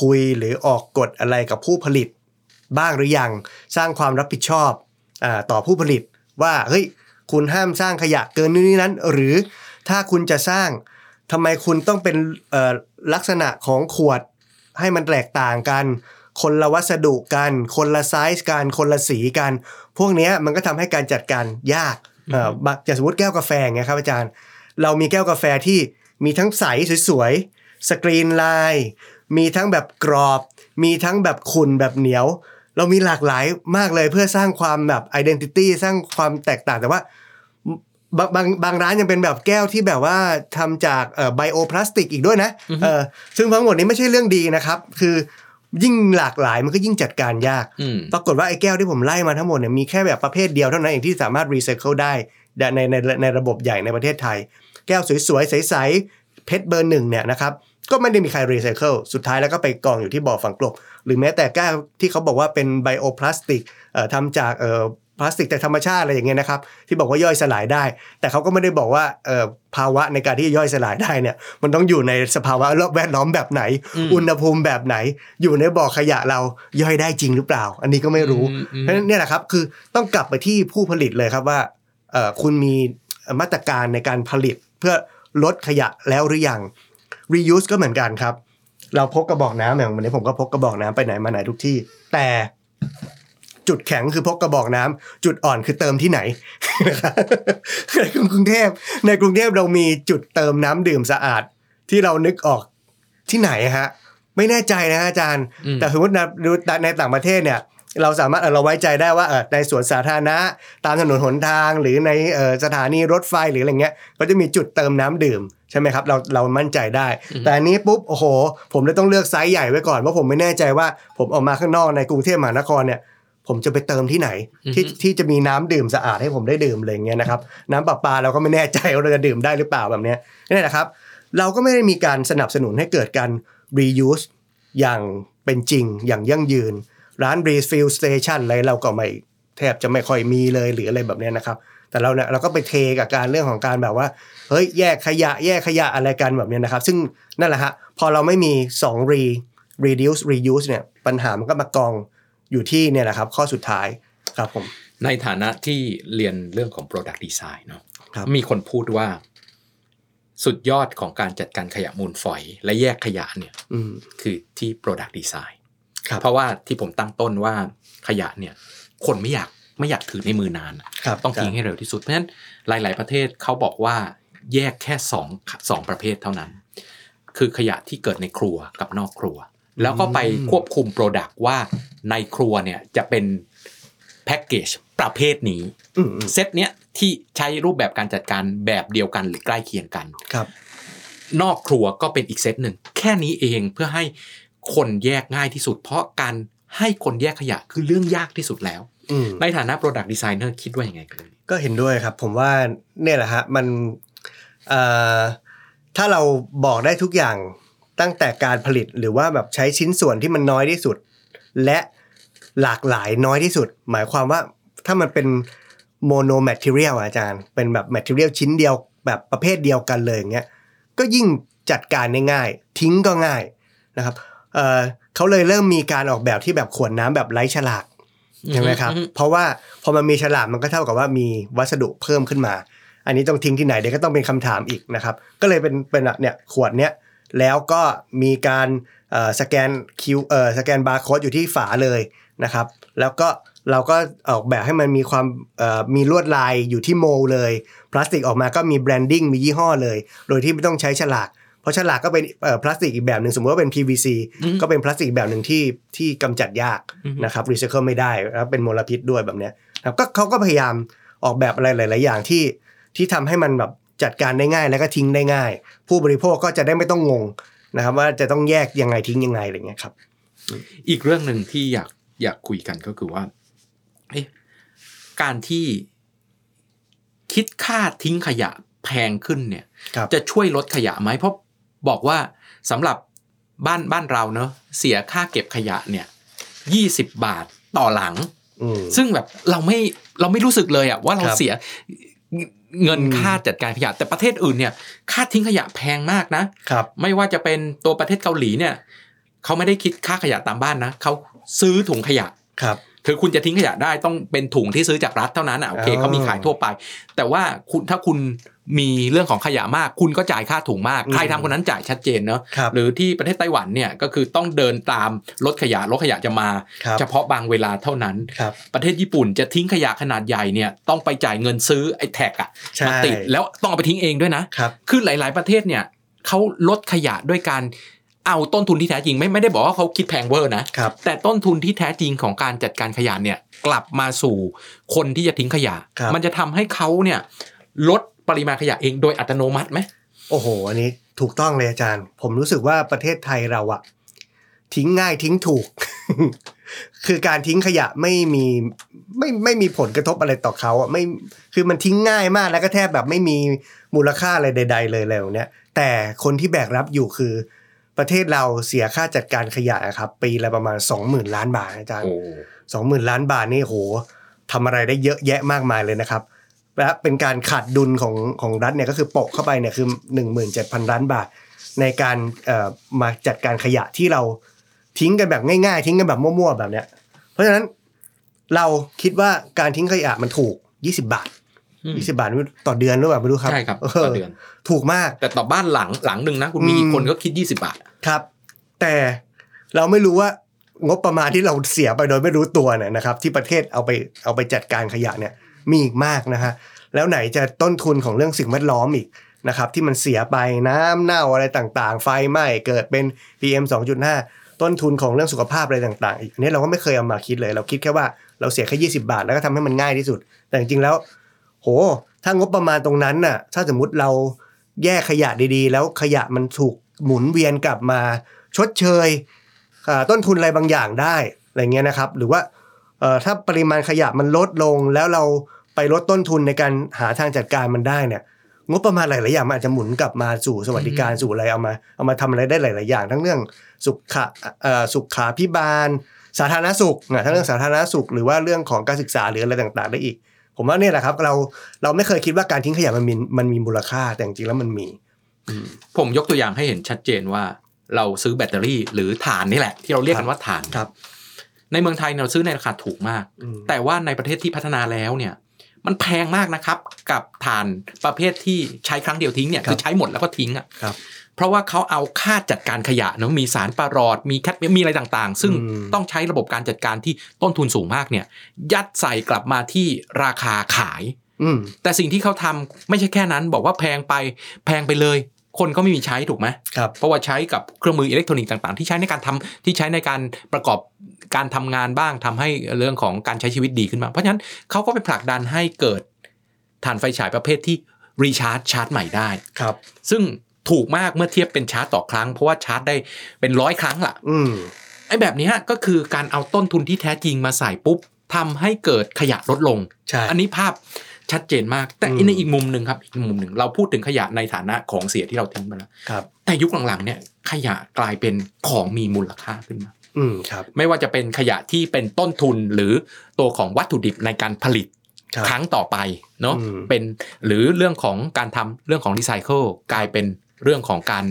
คุยหรือออกกฎอะไรกับผู้ผลิต บ้างหรือยัง สร้างความรับผิดชอบอต่อผู้ผลิตว่าเฮ้ยคุณห้ามสร้างขยะเกินนี้นั้น หรือถ้าคุณจะสร้างทำไมคุณต้องเป็นลักษณะของขวดให้มันแตกต่างกัน คนละวัสดุกัน คนละไซส์กัน คนละสีกัน พวกเนี้ยมันก็ทำให้การจัดการยากเอ่อบางอย่างสมมติแก้วกาแฟไงครับอาจารย์ เรามีแก้วกาแฟที่มีทั้งใสสวยๆ สกรีนลาย มีทั้งแบบกรอบ มีทั้งแบบขุ่นแบบเหนียว เรามีหลากหลายมากเลยเพื่อสร้างความแบบ identity สร้างความแตกต่างแต่ว่าบางบางบางร้านยังเป็นแบบแก้วที่แบบว่าทำจากเอ่อไบโอพลาสติกอีกด้วยนะเออซึ่งทั้งหมดนี้ไม่ใช่เรื่องดีนะครับ คือ ยิ่งหลากหลายมันก็ยิ่งจัดการยากอืมปรากฏว่าไอ้แก้วที่ผมไล่มาทั้งหมดเนี่ยมีแค่แบบประเภทเดียวเท่านั้นเองที่สามารถรีไซเคิลได้ในในในระบบใหญ่ในประเทศไทย แก้วสวยๆ ใสๆ PET เบอร์หนึ่งเนี่ยนะครับก็ไม่ได้มีใครรีไซเคิลสุดท้ายแล้วก็ไปกองอยู่ที่บ่อฝังกลบ หรือแม้แต่แก้วที่เขาบอกว่าเป็น bioplastic เอ่อทำจากเอ่อ พลาสติกจากธรรมชาติอะไรอย่างเงี้ยนะครับ ที่บอกว่าย่อยสลายได้ แต่เขาก็ไม่ได้บอกว่าเอ่อภาวะในการที่จะย่อยสลายได้เนี่ย มันต้องอยู่ในสภาวะแวดล้อมแบบไหนอืมอุณหภูมิแบบไหน อยู่ในบ่อขยะเราย่อยได้จริงหรือเปล่า อันนี้ก็ไม่รู้อืมอืมเพราะฉะนั้นเนี่ยแหละครับคือต้องกลับไปที่ผู้ผลิตเลยครับว่าเอ่อคุณมีมาตรการในการผลิตเพื่อลดขยะแล้วหรือยัง reuse ก็เหมือนกันครับ เราพกกระบอกน้ำอย่างวันนี้ผมก็พกกระบอกน้ำไปไหนมาไหนทุกที่ แต่ จุดแข็งคือพกกระบอกน้ำจุดอ่อนคือเติมที่ไหนในกรุงเทพในกรุงเทพเรามีจุดเติมน้ำดื่มสะอาด ที่เรานึกออกที่ไหนฮะ ไม่แน่ใจนะฮะอาจารย์อืมแต่สมมติในในต่างประเทศเนี่ยเราสามารถเอ่อเราไว้ใจได้ว่าเออในสวนสาธารณะ ตามถนนหนทางหรือในเอ่อสถานีรถไฟหรืออะไรเงี้ยก็จะมีจุดเติมน้ำดื่มใช่ไหมครับเราเรามั่นใจได้ แต่อันนี้ปุ๊บโอ้โห ผมเลยต้องเลือกไซส์ใหญ่ไว้ก่อนเพราะผมไม่แน่ใจว่า ผมออกมาข้างนอกในกรุงเทพมหานครเนี่ย ผมจะไปเติมที่ไหน ที่ที่จะมีน้ำดื่มสะอาดให้ผมได้ดื่มอะไรอย่างเงี้ยนะครับน้ำประปาเราก็ไม่แน่ใจว่าเราจะดื่มได้หรือเปล่าแบบเนี้ยนี่แหละครับ เราก็ไม่ได้มีการสนับสนุนให้เกิดการ reuse อย่างเป็นจริงอย่างยั่งยืน ร้าน refill station อะไรเราก็ไม่แทบจะไม่ค่อยมีเลยหรืออะไรแบบเนี้ยนะครับ แต่เราเนี่ยเราก็ไปเทกับการเรื่องของการแบบว่าเฮ้ยแยกขยะแยกขยะอะไรกันแบบเนี้ยนะครับ ซึ่งนั่นแหละฮะพอเราไม่มี2 re reduce reuse เนี่ยปัญหามันก็มากอง อยู่ที่เนี่ยแหละครับ ข้อสุดท้ายครับผมในฐานะที่เรียนเรื่องของ Product Design เนาะครับมีคนพูดว่า สุดยอดของการจัดการขยะมูลฝอย และแยกขยะเนี่ยอืมคือที่ Product Design ครับเพราะว่าที่ผมตั้งต้นว่าขยะเนี่ย คนไม่อยากไม่อยากถือในมือนานอะครับต้องทิ้งให้เร็วที่สุดเพราะฉะนั้นหลาย ๆ ประเทศเขาบอกว่าแยกแค่สองสองประเภทเท่านั้น คือขยะที่เกิดในครัวกับนอกครัว แล้วก็ไปควบคุมโปรดักต์ว่าในครัวเนี่ยจะเป็นแพ็กเกจประเภทนี้อืมอืมเซตเนี้ยที่ใช้รูปแบบการจัดการแบบเดียวกันหรือใกล้เคียงกันครับ นอกครัวก็เป็นอีกเซตหนึ่งแค่นี้เองเพื่อให้คนแยกง่ายที่สุด เพราะการให้คนแยกขยะคือเรื่องยากที่สุดแล้วอืมในฐานะ Product Designer คิดว่ายังไงกันก็เห็นด้วยครับ ผมว่าเนี่ยแหละฮะมันเอ่อถ้าเราบอกได้ทุกอย่าง ตั้งแต่การผลิตหรือว่าแบบใช้ชิ้นส่วนที่มันน้อยที่สุด และหลากหลายน้อยที่สุด หมายความว่าถ้ามันเป็น mono material อาจารย์ เป็นแบบ material ชิ้นเดียวแบบประเภทเดียวกันเลยอย่างเงี้ยก็ยิ่งจัดการได้ง่าย ทิ้งก็ง่ายนะครับเอ่อเขาเลยเริ่มมีการออกแบบที่แบบขวดน้ำแบบไร้ฉลากใช่ไหมครับอืมเพราะว่าพอมันมีฉลากมันก็เท่ากับว่ามีวัสดุเพิ่มขึ้นมา อันนี้ต้องทิ้งที่ไหนเดี๋ยวก็ต้องเป็นคำถามอีกนะครับ ก็เลยเป็นเป็นเนี่ยขวดเนี้ย แล้วก็มีการเอ่อสแกน Q เอ่อสแกนบาร์โค้ดอยู่ที่ฝาเลยนะครับ แล้วก็เราก็ออกแบบให้มันมีความเอ่อมีลวดลายอยู่ที่โมเลยพลาสติกออกมาก็มี branding มียี่ห้อเลย โดยที่ไม่ต้องใช้ฉลาก เพราะฉลากก็เป็นเอ่อพลาสติกอีกแบบหนึ่งสมมติว่าเป็น PVC อืมก็เป็นพลาสติกแบบหนึ่งที่ที่กำจัดยากอืมนะครับรีไซเคิลไม่ได้แล้วเป็นมลพิษด้วยแบบเนี้ยนะครับก็เขาก็พยายามออกแบบอะไรหลาย ๆ อย่างที่ที่ทำให้มันแบบ จัดการได้ง่ายแล้วก็ทิ้งได้ง่าย ผู้บริโภคก็จะได้ไม่ต้องงงนะครับ ว่าจะต้องแยกยังไงทิ้งยังไงอะไรเงี้ยครับ อีกเรื่องหนึ่งที่อยากอยากคุยกันก็คือว่าเอ๊ะการที่คิดค่าทิ้งขยะแพงขึ้นเนี่ยครับจะช่วยลดขยะไหมเพราะบอกว่าสำหรับบ้านบ้านเราเนอะเสียค่าเก็บขยะเนี่ยยี่สิบบาทต่อหลังอืมซึ่งแบบเราไม่เราไม่รู้สึกเลยอะว่าเราครับเสีย เงินอืมค่าจัดการขยะ แต่ประเทศอื่นเนี่ย ค่าทิ้งขยะแพงมากนะครับ ไม่ว่าจะเป็นตัวประเทศเกาหลีเนี่ยเขาไม่ได้คิดค่าขยะตามบ้านนะเขาซื้อถุงขยะครับคือคุณจะทิ้งขยะได้ต้องเป็นถุงที่ซื้อจากรัฐเท่านั้นอะโอเคอ๋อเขามีขายทั่วไป แต่ว่าคุณถ้าคุณ มีเรื่องของขยะมาก คุณก็จ่ายค่าถุงมากอืมใครทำคนนั้นจ่ายชัดเจนเนอะครับหรือที่ประเทศไต้หวันเนี่ยก็คือต้องเดินตามรถขยะรถขยะจะมาครับเฉพาะบางเวลาเท่านั้นครับประเทศญี่ปุ่นจะทิ้งขยะขนาดใหญ่เนี่ยต้องไปจ่ายเงินซื้อไอ้แท็กอะใช่มาติดแล้วต้องเอาไปทิ้งเองด้วยนะครับคือหลาย ๆประเทศเนี่ยเขาลดขยะด้วยการเอาต้นทุนที่แท้จริงไม่ไม่ได้บอกว่าเขาคิดแพงเวอร์นะครับแต่ต้นทุนที่แท้จริงของการจัดการขยะเนี่ยกลับมาสู่คนที่จะทิ้งขยะครับมันจะทำให้เขาเนี่ยลด ปริมาณขยะเองโดยอัตโนมัติไหมโอ้โห อันนี้ถูกต้องเลยอาจารย์ ผมรู้สึกว่าประเทศไทยเราอะทิ้งง่ายทิ้งถูก คือการทิ้งขยะไม่มีไม่ไม่มีผลกระทบอะไรต่อเขาอะไม่คือมันทิ้งง่ายมากแล้วก็แทบแบบไม่มีมูลค่าอะไรใด ๆ เลยแล้วเนี้ยแต่คนที่แบกรับอยู่คือ ประเทศเราเสียค่าจัดการขยะอะครับ ปีละประมาณสองหมื่นล้านบาทอาจารย์โอ้สองหมื่นล้านบาทนี่โหทำอะไรได้เยอะแยะมากมายเลยนะครับ และเป็นการขาดดุลของของรัฐเนี่ยก็คือโปะเข้าไปเนี่ยคือหนึ่งหมื่นเจ็ดพันล้านบาท ในการเอ่อมาจัดการขยะที่เราทิ้งกันแบบง่ายๆ ทิ้งกันแบบมั่วๆแบบเนี้ย เพราะฉะนั้นเราคิดว่าการทิ้งขยะมันถูก 20 บาทอืม20บาทต่อเดือนหรือเปล่าไม่รู้ครับใช่ครับเอต่ออเดือนถูกมาก แต่ต่อบ้านหลังหลังหนึ่งนะคุณมีอืมคนก็คิด20บาทครับ แต่เราไม่รู้ว่างบประมาณที่เราเสียไปโดยไม่รู้ตัวเนี่ยนะครับ ที่ประเทศเอาไปเอาไปจัดการขยะเนี่ย มีอีกมากนะฮะแล้วไหนจะต้นทุนของเรื่องสิ่งแวดล้อมอีกนะครับที่มันเสียไปน้ำเน่าอะไรต่างๆ ไฟไหม้เกิดเป็น PM 2.5 ต้นทุนของเรื่องสุขภาพอะไรต่างๆ อีกอันนี้เราก็ไม่เคยเอามาคิดเลย เราคิดแค่ว่าเราเสียแค่20 บาท แล้วก็ทำให้มันง่ายที่สุด แต่จริงๆแล้ว โห ถ้างบประมาณตรงนั้นน่ะถ้าสมมุติเราแยกขยะดีๆ แล้วขยะมันถูกหมุนเวียนกลับมาชดเชยต้นทุนอะไรบางอย่างได้อะไรเงี้ยนะครับ หรือว่าถ้าปริมาณขยะมันลดลงแล้วเรา ไปลดต้นทุนในการหาทางจัดการมันได้เนี่ยงบประมาณหลายๆอย่างมันอาจจะหมุนกลับมาสู่สวัสดิการสู่อะไรเอามา เอามาทำอะไรได้หลาย ๆ อย่าง ทั้งเรื่องสุขะเอ่อสุขาพิบาล สาธารณสุขอะทั้งเรื่องสาธารณสุข หรือว่าเรื่องของการศึกษาหรืออะไรต่างๆได้อีก ผมว่าเนี่ยแหละครับ เราเราไม่เคยคิดว่าการทิ้งขยะมันมีมันมีมูลค่าแต่จริงๆแล้วมันมี ผมยกตัวอย่างให้เห็นชัดเจนว่า เราซื้อแบตเตอรี่หรือถ่านนี่แหละ ที่เราเรียกกันว่าถ่านครับ ในเมืองไทยเราซื้อในราคาถูกมากอืมแต่ว่าในประเทศที่พัฒนาแล้วเนี่ย มันแพงมากนะครับ กับถ่านประเภทที่ใช้ครั้งเดียวทิ้งเนี่ยครับคือใช้หมดแล้วก็ทิ้งอะครับเพราะว่าเขาเอาค่าจัดการขยะเนาะมีสารปรารอดมีแคดเมียมมีอะไรต่างๆ ซึ่งอืมต้องใช้ระบบการจัดการที่ต้นทุนสูงมากเนี่ย ยัดใส่กลับมาที่ราคาขายอืมแต่สิ่งที่เขาทำไม่ใช่แค่นั้น บอกว่าแพงไปแพงไปเลย คนก็ไม่มีใช้ถูกไหมครับเพราะว่าใช้กับเครื่องมืออิเล็กทรอนิกส์ต่างๆ ที่ใช้ในการทำที่ใช้ในการประกอบการทำงานบ้างทำให้เรื่องของการใช้ชีวิตดีขึ้นมา เพราะฉะนั้นเขาก็ไปผลักดันให้เกิดถ่านไฟฉายประเภทที่รีชาร์จชาร์จใหม่ได้ครับ ซึ่งถูกมากเมื่อเทียบเป็นชาร์จต่อครั้ง เพราะว่าชาร์จได้เป็นร้อยครั้งล่ะอืมไอ้แบบเนี้ยก็คือการเอาต้นทุนที่แท้จริงมาใส่ปุ๊บทำให้เกิดขยะลดลงใช่อันนี้ภาพ ชัดเจนมาก แต่อืมในอีกมุมหนึ่งครับอีกมุมหนึ่งเราพูดถึงขยะในฐานะของเสียที่เราทิ้งไปแล้วครับแต่ยุคหลังๆเนี่ยขยะกลายเป็นของมีมูลค่าขึ้นมาอืมครับไม่ว่าจะเป็นขยะที่เป็นต้นทุนหรือตัวของวัตถุดิบในการผลิตครับครั้งต่อไปเนาะอืมเป็นหรือเรื่องของการทำเรื่องของรีไซเคิลกลายเป็นเรื่องของการ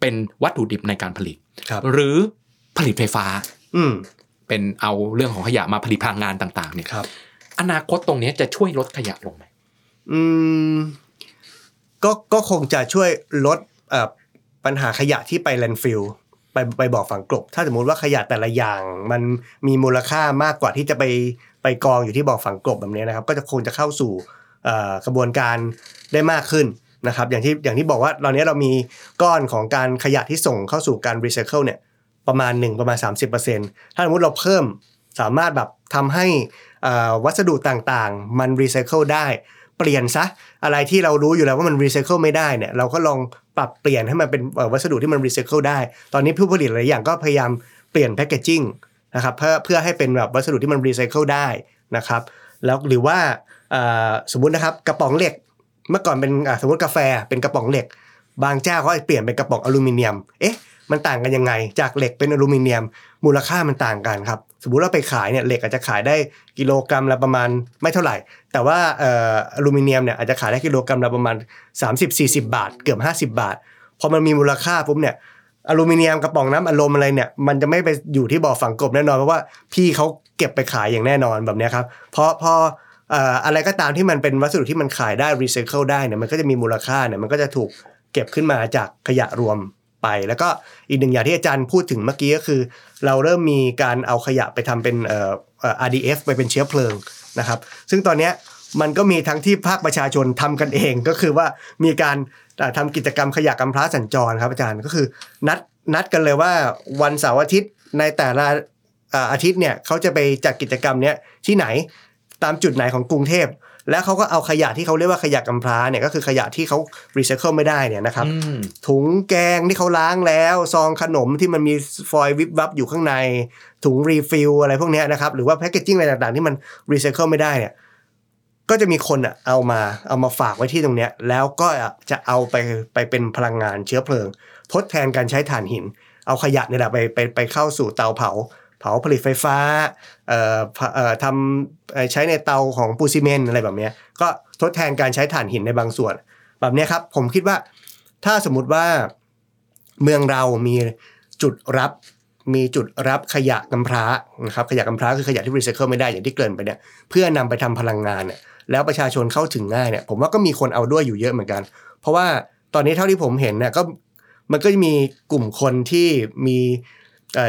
เป็นวัตถุดิบในการผลิตครับหรือผลิตไฟฟ้า อืมเป็นเอาเรื่องของขยะมาผลิตพลังงานต่าง ๆ เนี่ยครับ อนาคตตรงนี้จะช่วยลดขยะลงไหมอืมก็ก็คงจะช่วยลดปัญหาขยะที่ไปแลนฟิลไปไปบอกฝังกลบ ถ้าสมมติว่าขยะแต่ละอย่าง มันมีมูลค่ามากกว่าที่จะไปไปกองอยู่ที่บอกฝังกลบแบบนี้นะครับ ก็จะคงจะเข้าสู่กระบวนการได้มากขึ้นนะครับ อย่างที่อย่างที่บอกว่าตอนนี้เรามีก้อนของการขยะที่ส่งเข้าสู่การรีไซเคิลเนี่ยประมาณหนึ่งประมาณ 30%ถ้าสมมติเราเพิ่มสามารถแบบทำให้ วัสดุต่างๆ มันรีไซเคิลได้ เปลี่ยนซะอะไรที่เรารู้อยู่แล้วว่ามันรีไซเคิลไม่ได้เนี่ยเราก็ลองปรับเปลี่ยนให้มันเป็นวัสดุที่มันรีไซเคิลได้ ตอนนี้ผู้ผลิตหลายอย่างก็พยายามเปลี่ยน packaging นะครับเพื่อเพื่อให้เป็นแบบวัสดุที่มันรีไซเคิลได้นะครับแล้วหรือว่าสมมุตินะครับกระป๋องเหล็ก เมื่อก่อนเป็นสมมติกาแฟเป็นกระป๋องเหล็ก บางเจ้าเขาเปลี่ยนเป็นกระป๋องอลูมิเนียม เอ๊ะมันต่างกันยังไง จากเหล็กเป็นอลูมิเนียม มูลค่ามันต่างกันครับ สมมุติเราไปขายเนี่ยเหล็กอาจจะขายได้กิโลกรัมละประมาณไม่เท่าไหร่ แต่ว่าออลูมิเนียมเนี่ยอาจจะขายได้กิโลกรัมละประมาณ 30-40 บาท เกือบ 50 บาท พอมันมีมูลค่าปุ๊บเนี่ยอลูมิเนียมกระป๋องน้ำอารมณ์อะไรเนี่ยมันจะไม่ไปอยู่ที่บ่อฝังกบแน่นอนเพราะว่าพี่เขาเก็บไปขายอย่างแน่นอนแบบนี้ครับเพราะพออออะไรก็ตามที่มันเป็นวัสดุที่มันขายได้รีไซเคิลได้เนี่ยมันก็จะมีมูลค่าเนี่ยมันก็จะถูกเก็บขึ้นมาจากขยะรวม ไป แล้วก็อีกหนึ่งอย่างที่อาจารย์พูดถึงเมื่อกี้ก็คือ เราเริ่มมีการเอาขยะไปทำเป็นเอ่อ RDF ไปเป็นเชื้อเพลิงนะครับ ซึ่งตอนนี้มันก็มีทั้งที่ภาคประชาชนทำกันเองก็คือว่ามีการเอ่อทำกิจกรรมขยะกำพร้าสัญจรครับอาจารย์ก็คือนัดนัดกันเลยว่าวันเสาร์อาทิตย์ในแต่ละอาทิตย์เนี่ยเขาจะไปจัดกิจกรรมเนี้ยที่ไหนตามจุดไหนของกรุงเทพ แล้วเขาก็เอาขยะที่เขาเรียกว่าขยะกำพร้าเนี่ยก็คือขยะที่เขารีไซเคิลไม่ได้เนี่ยนะครับอืมถุงแกงที่เขาล้างแล้วซองขนมที่มันมีฟอยล์วิบวับอยู่ข้างใน ถุง refill อะไรพวกเนี้ยนะครับหรือว่า packaging อะไรต่างๆ ที่มันรีไซเคิลไม่ได้เนี่ยก็จะมีคนอะเอามาเอามาฝากไว้ที่ตรงเนี้ยแล้วก็จะเอาไปไปเป็นพลังงานเชื้อเพลิง ทดแทนการใช้ถ่านหิน เอาขยะเนี่ยแหละไปไปไปเข้าสู่เตาเผา เผาผลิตไฟฟ้าทำใช้ในเตาของปูซีเมนต์อะไรแบบนี้ก็ทดแทนการใช้ถ่านหินในบางส่วน แบบนี้ครับ ผมคิดว่าถ้าสมมติว่าเมืองเรามีจุดรับมีจุดรับขยะกำพร้านะครับขยะกำพร้าคือขยะที่รีไซเคิลไม่ได้อย่างที่เกริ่นไปเนี่ยเพื่อนำไปทำพลังงานเนี่ยแล้วประชาชนเข้าถึงง่ายเนี่ยผมว่าก็มีคนเอาด้วยอยู่เยอะเหมือนกัน เพราะว่าตอนนี้เท่าที่ผมเห็นเนี่ยก็มันก็จะมีกลุ่มคนที่มี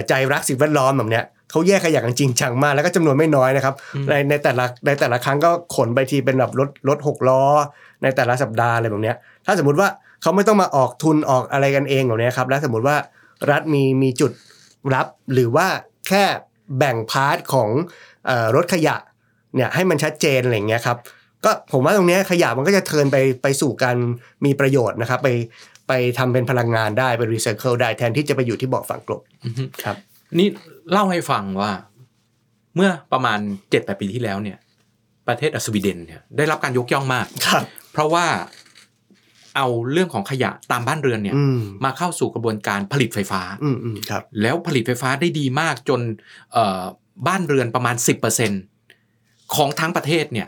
ใจรักสิ่งแวดล้อมแบบเนี้ยเขาแยกขยะกันจริงจังมากแล้วก็จำนวนไม่น้อยนะครับในในแต่ละในแต่ละครั้งก็ขนไปทีเป็นแบบรถรถหกล้อ ในแต่ละสัปดาห์อะไรแบบเนี้ยถ้าสมมติว่าเขาไม่ต้องมาออกทุนออกอะไรกันเองแบบเนี้ยครับแล้วสมมติว่ารัฐมีมีจุดรับหรือว่าแค่แบ่ง part ของเออรถขยะเนี่ยให้มันชัดเจนอะไรอย่างเงี้ยครับก็ผมว่าตรงเนี้ยขยะมันก็จะ turn ไปไปสู่การมีประโยชน์นะครับ ไป ไปทำเป็นพลังงานได้ไปรีไซเคิลได้แทนที่จะไปอยู่ที่บ่อฝังกลบอือฮึครับ นี่เล่าให้ฟังว่า เมื่อประมาณเจ็ดแปดปีที่แล้วเนี่ย ประเทศสวีเดนเนี่ยได้รับการยกย่องมากครับ เพราะว่าเอาเรื่องของขยะตามบ้านเรือนเนี่ยอืมมาเข้าสู่กระบวนการผลิตไฟฟ้าอืมอืมครับ แล้วผลิตไฟฟ้าได้ดีมากจนเอ่อบ้านเรือนประมาณ 10%ของทั้งประเทศเนี่ย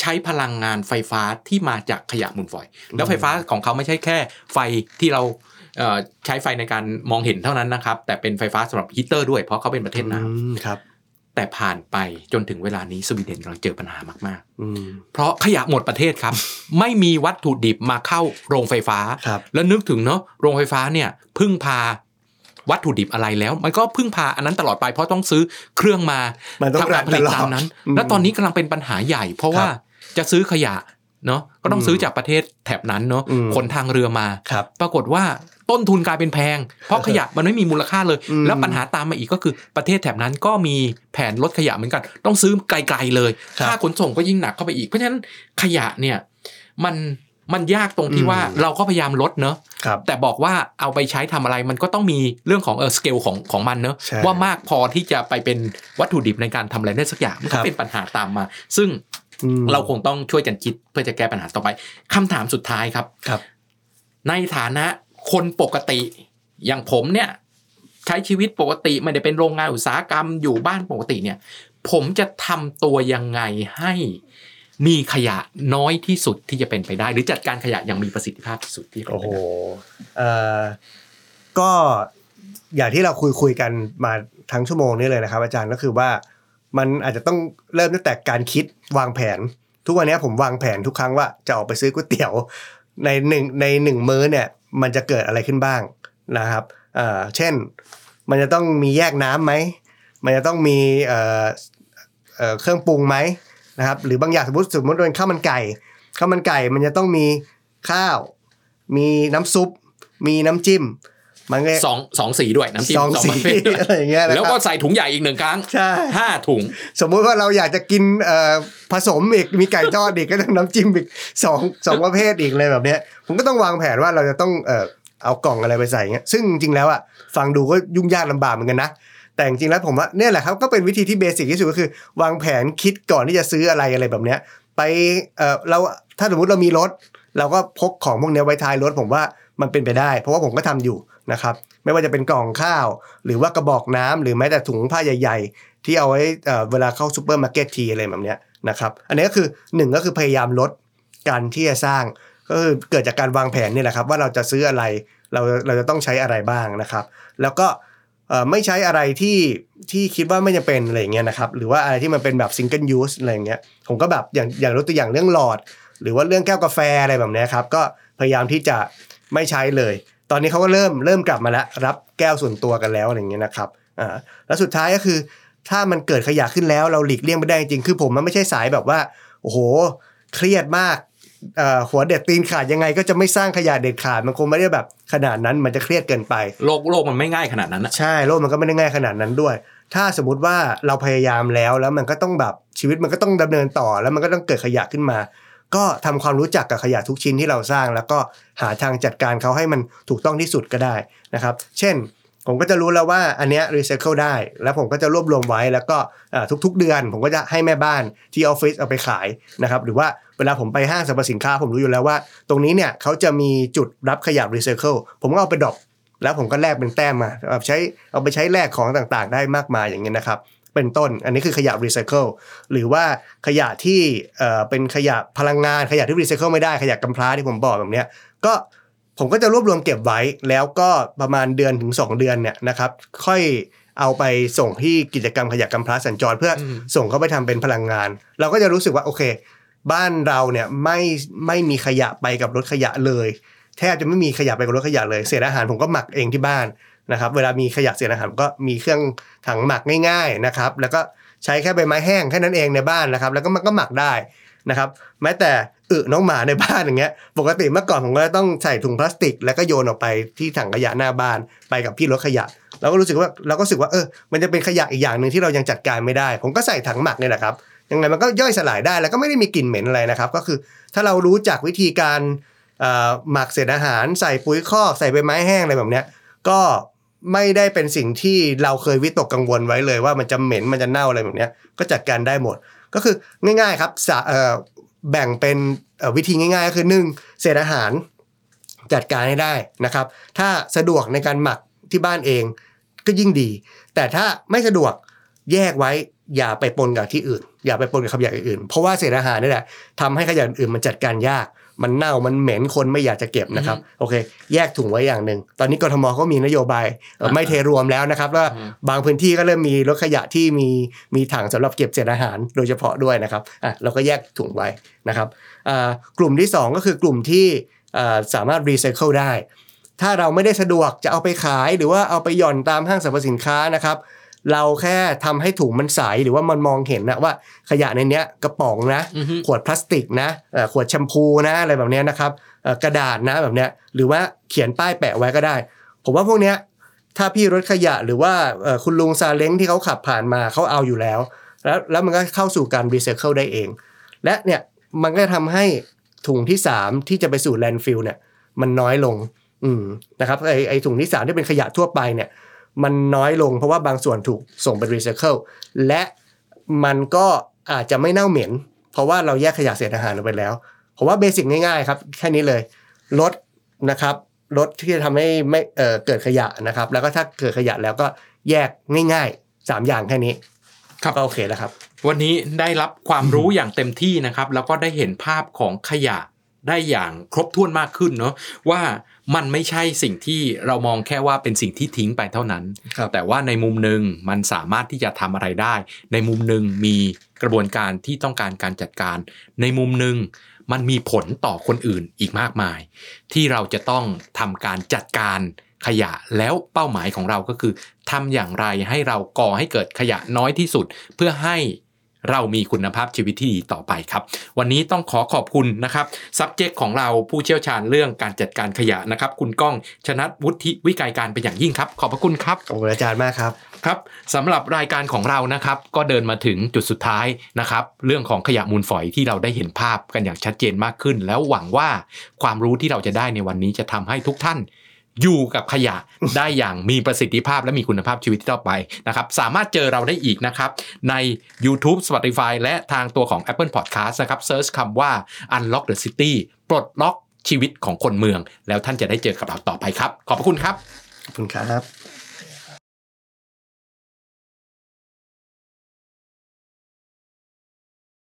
ใช้พลังงานไฟฟ้าที่มาจากขยะมูลฝอย แล้วไฟฟ้าของเขาไม่ใช่แค่ไฟที่เราเอ่อใช้ไฟในการมองเห็นเท่านั้นนะครับ แต่เป็นไฟฟ้าสำหรับฮีตเตอร์ด้วยเพราะเขาเป็นประเทศหนาวอืมครับ แต่ผ่านไปจนถึงเวลานี้สวีเดนกำลังเจอปัญหามากอืมๆเพราะขยะหมดประเทศครับ ไม่มีวัตถุดิบมาเข้าโรงไฟฟ้าครับแล้วนึกถึงเนาะโรงไฟฟ้าเนี่ยพึ่งพา วัตถุดิบอะไรแล้ว มันก็พึ่งพาอันนั้นตลอดไปเพราะต้องซื้อเครื่องมามันต้องทำการผลิตรันตลอดตามนั้นอืมแล้วตอนนี้กำลังเป็นปัญหาใหญ่ เพราะว่าครับจะซื้อขยะเนาะก็ต้องอืมซื้อจากประเทศแถบนั้นเนาะอืมขนทางเรือมาครับปรากฏว่าต้นทุนกลายเป็นแพง เพราะขยะมันไม่มีมูลค่าเลยอืมแล้วปัญหาตามมาอีกก็คือประเทศแถบนั้นก็มีแผนลดขยะเหมือนกัน ต้องซื้อไกลๆเลยครับค่าขนส่งก็ยิ่งหนักเข้าไปอีกเพราะฉะนั้นขยะเนี่ยมัน มันยากตรงที่อืมว่าเราก็พยายามลดเนอะครับแต่บอกว่าเอาไปใช้ทำอะไรมันก็ต้องมีเรื่องของเออสเกลของของมันเนอะใช่ว่ามากพอที่จะไปเป็นวัตถุดิบในการทำอะไรได้สักอย่างมันครัก็บเป็นปัญหาตามมา ซึ่งอืมเราคงต้องช่วยกันคิดเพื่อจะแก้ปัญหาต่อไปคำถามสุดท้ายครับครับ ในฐานะคนปกติอย่างผมเนี่ย ใช้ชีวิตปกติไม่ได้เป็นโรงงานอุตสาหกรรมอยู่บ้านปกติเนี่ย ผมจะทำตัวยังไงให้ มีขยะน้อยที่สุดที่จะเป็นไปได้ หรือจัดการขยะอย่างมีประสิทธิภาพที่สุดที่เป็นโอ้ไปโหได้เอ่อก็อย่างที่เราคุยคุยกันมาทั้งชั่วโมงนี้เลยนะครับ อาจารย์ก็คือว่ามันอาจจะต้องเริ่มตั้งแต่การคิดวางแผน ทุกวันนี้ผมวางแผนทุกครั้งว่าจะออกไปซื้อก๋วยเตี๋ยวในหนึ่งในหนึ่งมื้อเนี่ย มันจะเกิดอะไรขึ้นบ้างนะครับเอ่อเช่น มันจะต้องมีแยกน้ำไหมมันจะต้องมีเอ่อเอ่อเครื่องปรุงไหม นะครับหรือบางอย่างสมมติสมมติเป็นข้าวมันไก่ข้าวมันไก่มันจะต้องมีข้าว มีน้ำซุป มีน้ำจิ้ม มันก็สองสองสีด้วยน้ำจิ้มสองสีประเภทด้วยอะไรอย่างเงี้ยนะครับแล้วก็ใส่ถุงใหญ่อีกหนึ่งครั้งใช่ห้าถุง สมมุติว่าเราอยากจะกินเอ่อผสมอีกมีไก่ทอดอีกก็ต้องน้ำจิ้มอีกสองสองประเภทอีกเลยแบบเนี้ยผมก็ต้องวางแผนว่าเราจะต้องเอ่อเอากล่องอะไรไปใส่เงี้ยซึ่งจริงๆแล้วอะฟังดูก็ยุ่งยากลำบากเหมือนกันนะ แต่จริงๆแล้วผมว่าเนี่ยแหละครับก็เป็นวิธีที่ basic ที่สุดก็คือ วางแผนคิดก่อนที่จะซื้ออะไรอะไรแบบเนี้ยไปเออเราถ้าสมมติเรามีรถ เราก็พกของพวกเนี้ยไว้ท้ายรถผมว่ามันเป็นไปได้ เพราะว่าผมก็ทำอยู่นะครับไม่ว่าจะเป็นกล่องข้าว หรือว่ากระบอกน้ำหรือแม้แต่ถุงผ้าใหญ่ๆ ที่เอาไว้เวลาเข้าซูเปอร์มาร์เก็ตทีอะไรแบบเนี้ยนะครับอันนี้ก็คือหนึ่งก็คือพยายามลดการที่จะสร้างก็คือเกิดจากการวางแผนนี่แหละครับว่าเราจะซื้ออะไรเราเราจะต้องใช้อะไรบ้างนะครับ แล้วก็ ไม่ใช้อะไรที่ที่คิดว่าไม่จำเป็นอะไรเงี้ยนะครับหรือว่าอะไรที่มันเป็นแบบ single use อะไรเงี้ยผมก็แบบอย่างอย่างยกตัวอย่างเรื่องหลอด หรือว่าเรื่องแก้วกาแฟอะไรแบบนี้ครับก็พยายามที่จะไม่ใช้เลย ตอนนี้เขาก็เริ่มเริ่มกลับมาแล้วรับแก้วส่วนตัวกันแล้วอะไรเงี้ยนะครับอ่าแล้วสุดท้ายก็คือ ถ้ามันเกิดขยะขึ้นแล้วเราหลีกเลี่ยงไม่ได้จริงคือผมมันไม่ใช่สายแบบว่าโอ้โหเครียดมาก หัวเด็ดตีนขาดยังไงก็จะไม่สร้างขยะเด็ดขาดมันคงไม่ได้แบบขนาดนั้นมันจะเครียดเกินไป โลกโลกมันไม่ง่ายขนาดนั้นนะใช่โลกมันก็ไม่ได้ง่ายขนาดนั้นด้วย ถ้าสมมติว่าเราพยายามแล้วแล้วมันก็ต้องแบบชีวิตมันก็ต้องดำเนินต่อแล้วมันก็ต้องเกิดขยะขึ้นมา ก็ทำความรู้จักกับขยะทุกชิ้นที่เราสร้าง แล้วก็หาทางจัดการเขาให้มันถูกต้องที่สุดก็ได้นะครับ เช่น ผมก็จะรู้แล้วว่าอันเนี้ยรีไซเคิลได้ แล้วผมก็จะรวบรวมไว้แล้วก็ทุกๆ เดือน ผมก็จะให้แม่บ้านที่ออฟฟิศเอาไปขายนะครับหรือว่าเวลาผมไปห้างสรรพสินค้า ผมรู้อยู่แล้วว่า ตรงนี้เนี่ยเขาจะมีจุดรับขยะรีไซเคิลผมก็เอาไป drop แล้วผมก็แลกเป็นแต้มมาเอาใช้เอาไปใช้แลกของต่างๆ ได้มากมายอย่างเงี้ยนะครับเป็นต้น อันนี้คือขยะรีไซเคิลหรือว่าขยะที่เอ่อเป็นขยะพลังงานขยะที่รีไซเคิลไม่ได้ขยะกำพร้าที่ผมบอกแบบเนี้ยก็ ผมก็จะรวบรวมเก็บไว้แล้วก็ประมาณเดือนถึง 2 เดือนเนี่ยนะครับ ค่อยเอาไปส่งที่กิจกรรมขยะกำพร้าสัญจร เพื่ออส่งเข้าไปทำเป็นพลังงาน เราก็จะรู้สึกว่าโอเค บ้านเราเนี่ยไม่ไม่มีขยะไปกับรถขยะเลยแทบจะไม่มีขยะไปกับรถขยะเลยเศษอาหารผมก็หมักเองที่บ้านนะครับ เวลามีขยะเศษอาหารผมก็มีเครื่องถังหมักง่าย ๆนะครับ แล้วก็ใช้แค่ใบไม้แห้งแค่นั้นเองในบ้านนะครับ แล้วก็มันก็หมักได้นะครับ แม้แต่ อึน้องหมาในบ้านอย่างเงี้ย ปกติเมื่อก่อนผมก็ต้องใส่ถุงพลาสติก แล้วก็โยนออกไปที่ถังขยะหน้าบ้านไปกับพี่รถขยะเราก็รู้สึกว่าเราก็รู้สึกว่าเออ มันจะเป็นขยะอีกอย่างหนึ่งที่เรายังจัดการไม่ได้ ผมก็ใส่ถังหมักเนี่ยแหละครับยังไงมันก็ย่อยสลายได้แล้วก็ไม่ได้มีกลิ่นเหม็นอะไรนะครับ ก็คือถ้าเรารู้จักวิธีการหมักเศษอาหารใส่ปุ๋ยคอกใส่ใบไม้แห้งอะไรแบบเนี้ยก็ไม่ได้เป็นสิ่งที่เราเคยวิตกกังวลไว้เลยว่ามันจะเหม็นมันจะเน่าอะไรแบบเนี้ยก็จัดการได้หมด ก็คือง่ายๆครับ แบ่งเป็นวิธีง่ายๆก็คือหนึ่งเศษอาหารจัดการให้ได้นะครับ ถ้าสะดวกในการหมักที่บ้านเองก็ยิ่งดี แต่ถ้าไม่สะดวกแยกไว้อย่าไปปนกับที่อื่น อย่าไปปนกับขยะอื่น เพราะว่าเศษอาหารนี่แหละทำให้ขยะอื่นมันจัดการยาก มันเน่ามันเหม็นคนไม่อยากจะเก็บนะครับโอเค แยกถุงไว้อย่างหนึ่งตอนนี้กทมเขามีนโยบายเอ่อไม่เทรวมแล้วนะครับว่าบางพื้นที่ก็เริ่มมีรถขยะที่มีมีถังสำหรับเก็บเศษอาหารโดยเฉพาะด้วยนะครับอะเราก็แยกถุงไว้นะครับอ่ากลุ่มที่สองก็คือกลุ่มที่อ่าสามารถรีไซเคิลได้ ถ้าเราไม่ได้สะดวกจะเอาไปขายหรือว่าเอาไปหย่อนตามห้างสรรพสินค้านะครับ เราแค่ทำให้ถุงมันใสหรือว่ามันมองเห็นนะว่าขยะในเนี้ยกระป๋องนะอือฮึขวดพลาสติกนะเอ่อขวดแชมพูนะอะไรแบบเนี้ยนะครับเอ่อกระดาษนะแบบเนี้ยหรือว่าเขียนป้ายแปะไว้ก็ได้ ผมว่าพวกเนี้ยถ้าพี่รถขยะหรือว่าเอ่อคุณลุงซาเล้งที่เขาขับผ่านมาเขาเอาอยู่แล้ว แล้วแล้วมันก็เข้าสู่การรีไซเคิลได้เอง และเนี่ยมันก็ทำให้ถุงที่ 3 ที่จะไปสู่ landfill เนี่ยมันน้อยลงอืมนะครับไอไอถุงที่สามที่เป็นขยะทั่วไปเนี่ย มันน้อยลงเพราะว่าบางส่วนถูกส่งไปรีไซเคิลและมันก็อาจจะไม่เน่าเหม็น เพราะว่าเราแยกขยะเศษอาหารออกไปแล้วผมว่าเบสิกง่ายๆครับแค่นี้เลยลดนะครับลดที่จะทำให้ไม่เอ่อเกิดขยะนะครับ แล้วก็ถ้าเกิดขยะแล้วก็แยกง่ายๆสามอย่างแค่นี้ครับก็โอเคแล้วครับ วันนี้ได้รับความรู้อย่างเต็มที่นะครับ แล้วก็ได้เห็นภาพของขยะ ได้อย่างครบถ้วนมากขึ้นเนาะว่ามันไม่ใช่สิ่งที่เรามองแค่ว่าเป็นสิ่งที่ทิ้งไปเท่านั้นครับแต่ว่าในมุมหนึ่งมันสามารถที่จะทำอะไรได้ ในมุมหนึ่งมีกระบวนการที่ต้องการการจัดการ ในมุมหนึ่งมันมีผลต่อคนอื่นอีกมากมาย ที่เราจะต้องทำการจัดการขยะแล้วเป้าหมายของเราก็คือทำอย่างไรให้เราก่อให้เกิดขยะน้อยที่สุด เพื่อให้ เรามีคุณภาพชีวิตที่ดีต่อไปครับ วันนี้ต้องขอขอบคุณนะครับ subject ของเราผู้เชี่ยวชาญเรื่องการจัดการขยะนะครับ คุณก้องชนัดวุฒิวิกัยการเป็นอย่างยิ่งครับ ขอบพระคุณครับขอบคุณอาจารย์มากครับครับสำหรับรายการของเรานะครับ ก็เดินมาถึงจุดสุดท้ายนะครับ เรื่องของขยะมูลฝอยที่เราได้เห็นภาพกันอย่างชัดเจนมากขึ้น แล้วหวังว่าความรู้ที่เราจะได้ในวันนี้จะทำให้ทุกท่าน อยู่กับขยะได้อย่างมีประสิทธิภาพและมีคุณภาพชีวิตที่ต่อไปนะครับ สามารถเจอเราได้อีกนะครับ ใน YouTube Spotify และทางตัวของ Apple Podcast นะครับเซิร์ชคำว่า Unlock the City ปลดล็อกชีวิตของคนเมือง แล้วท่านจะได้เจอกับเราต่อไปครับ ขอบพระคุณครับ ขอบคุณครับ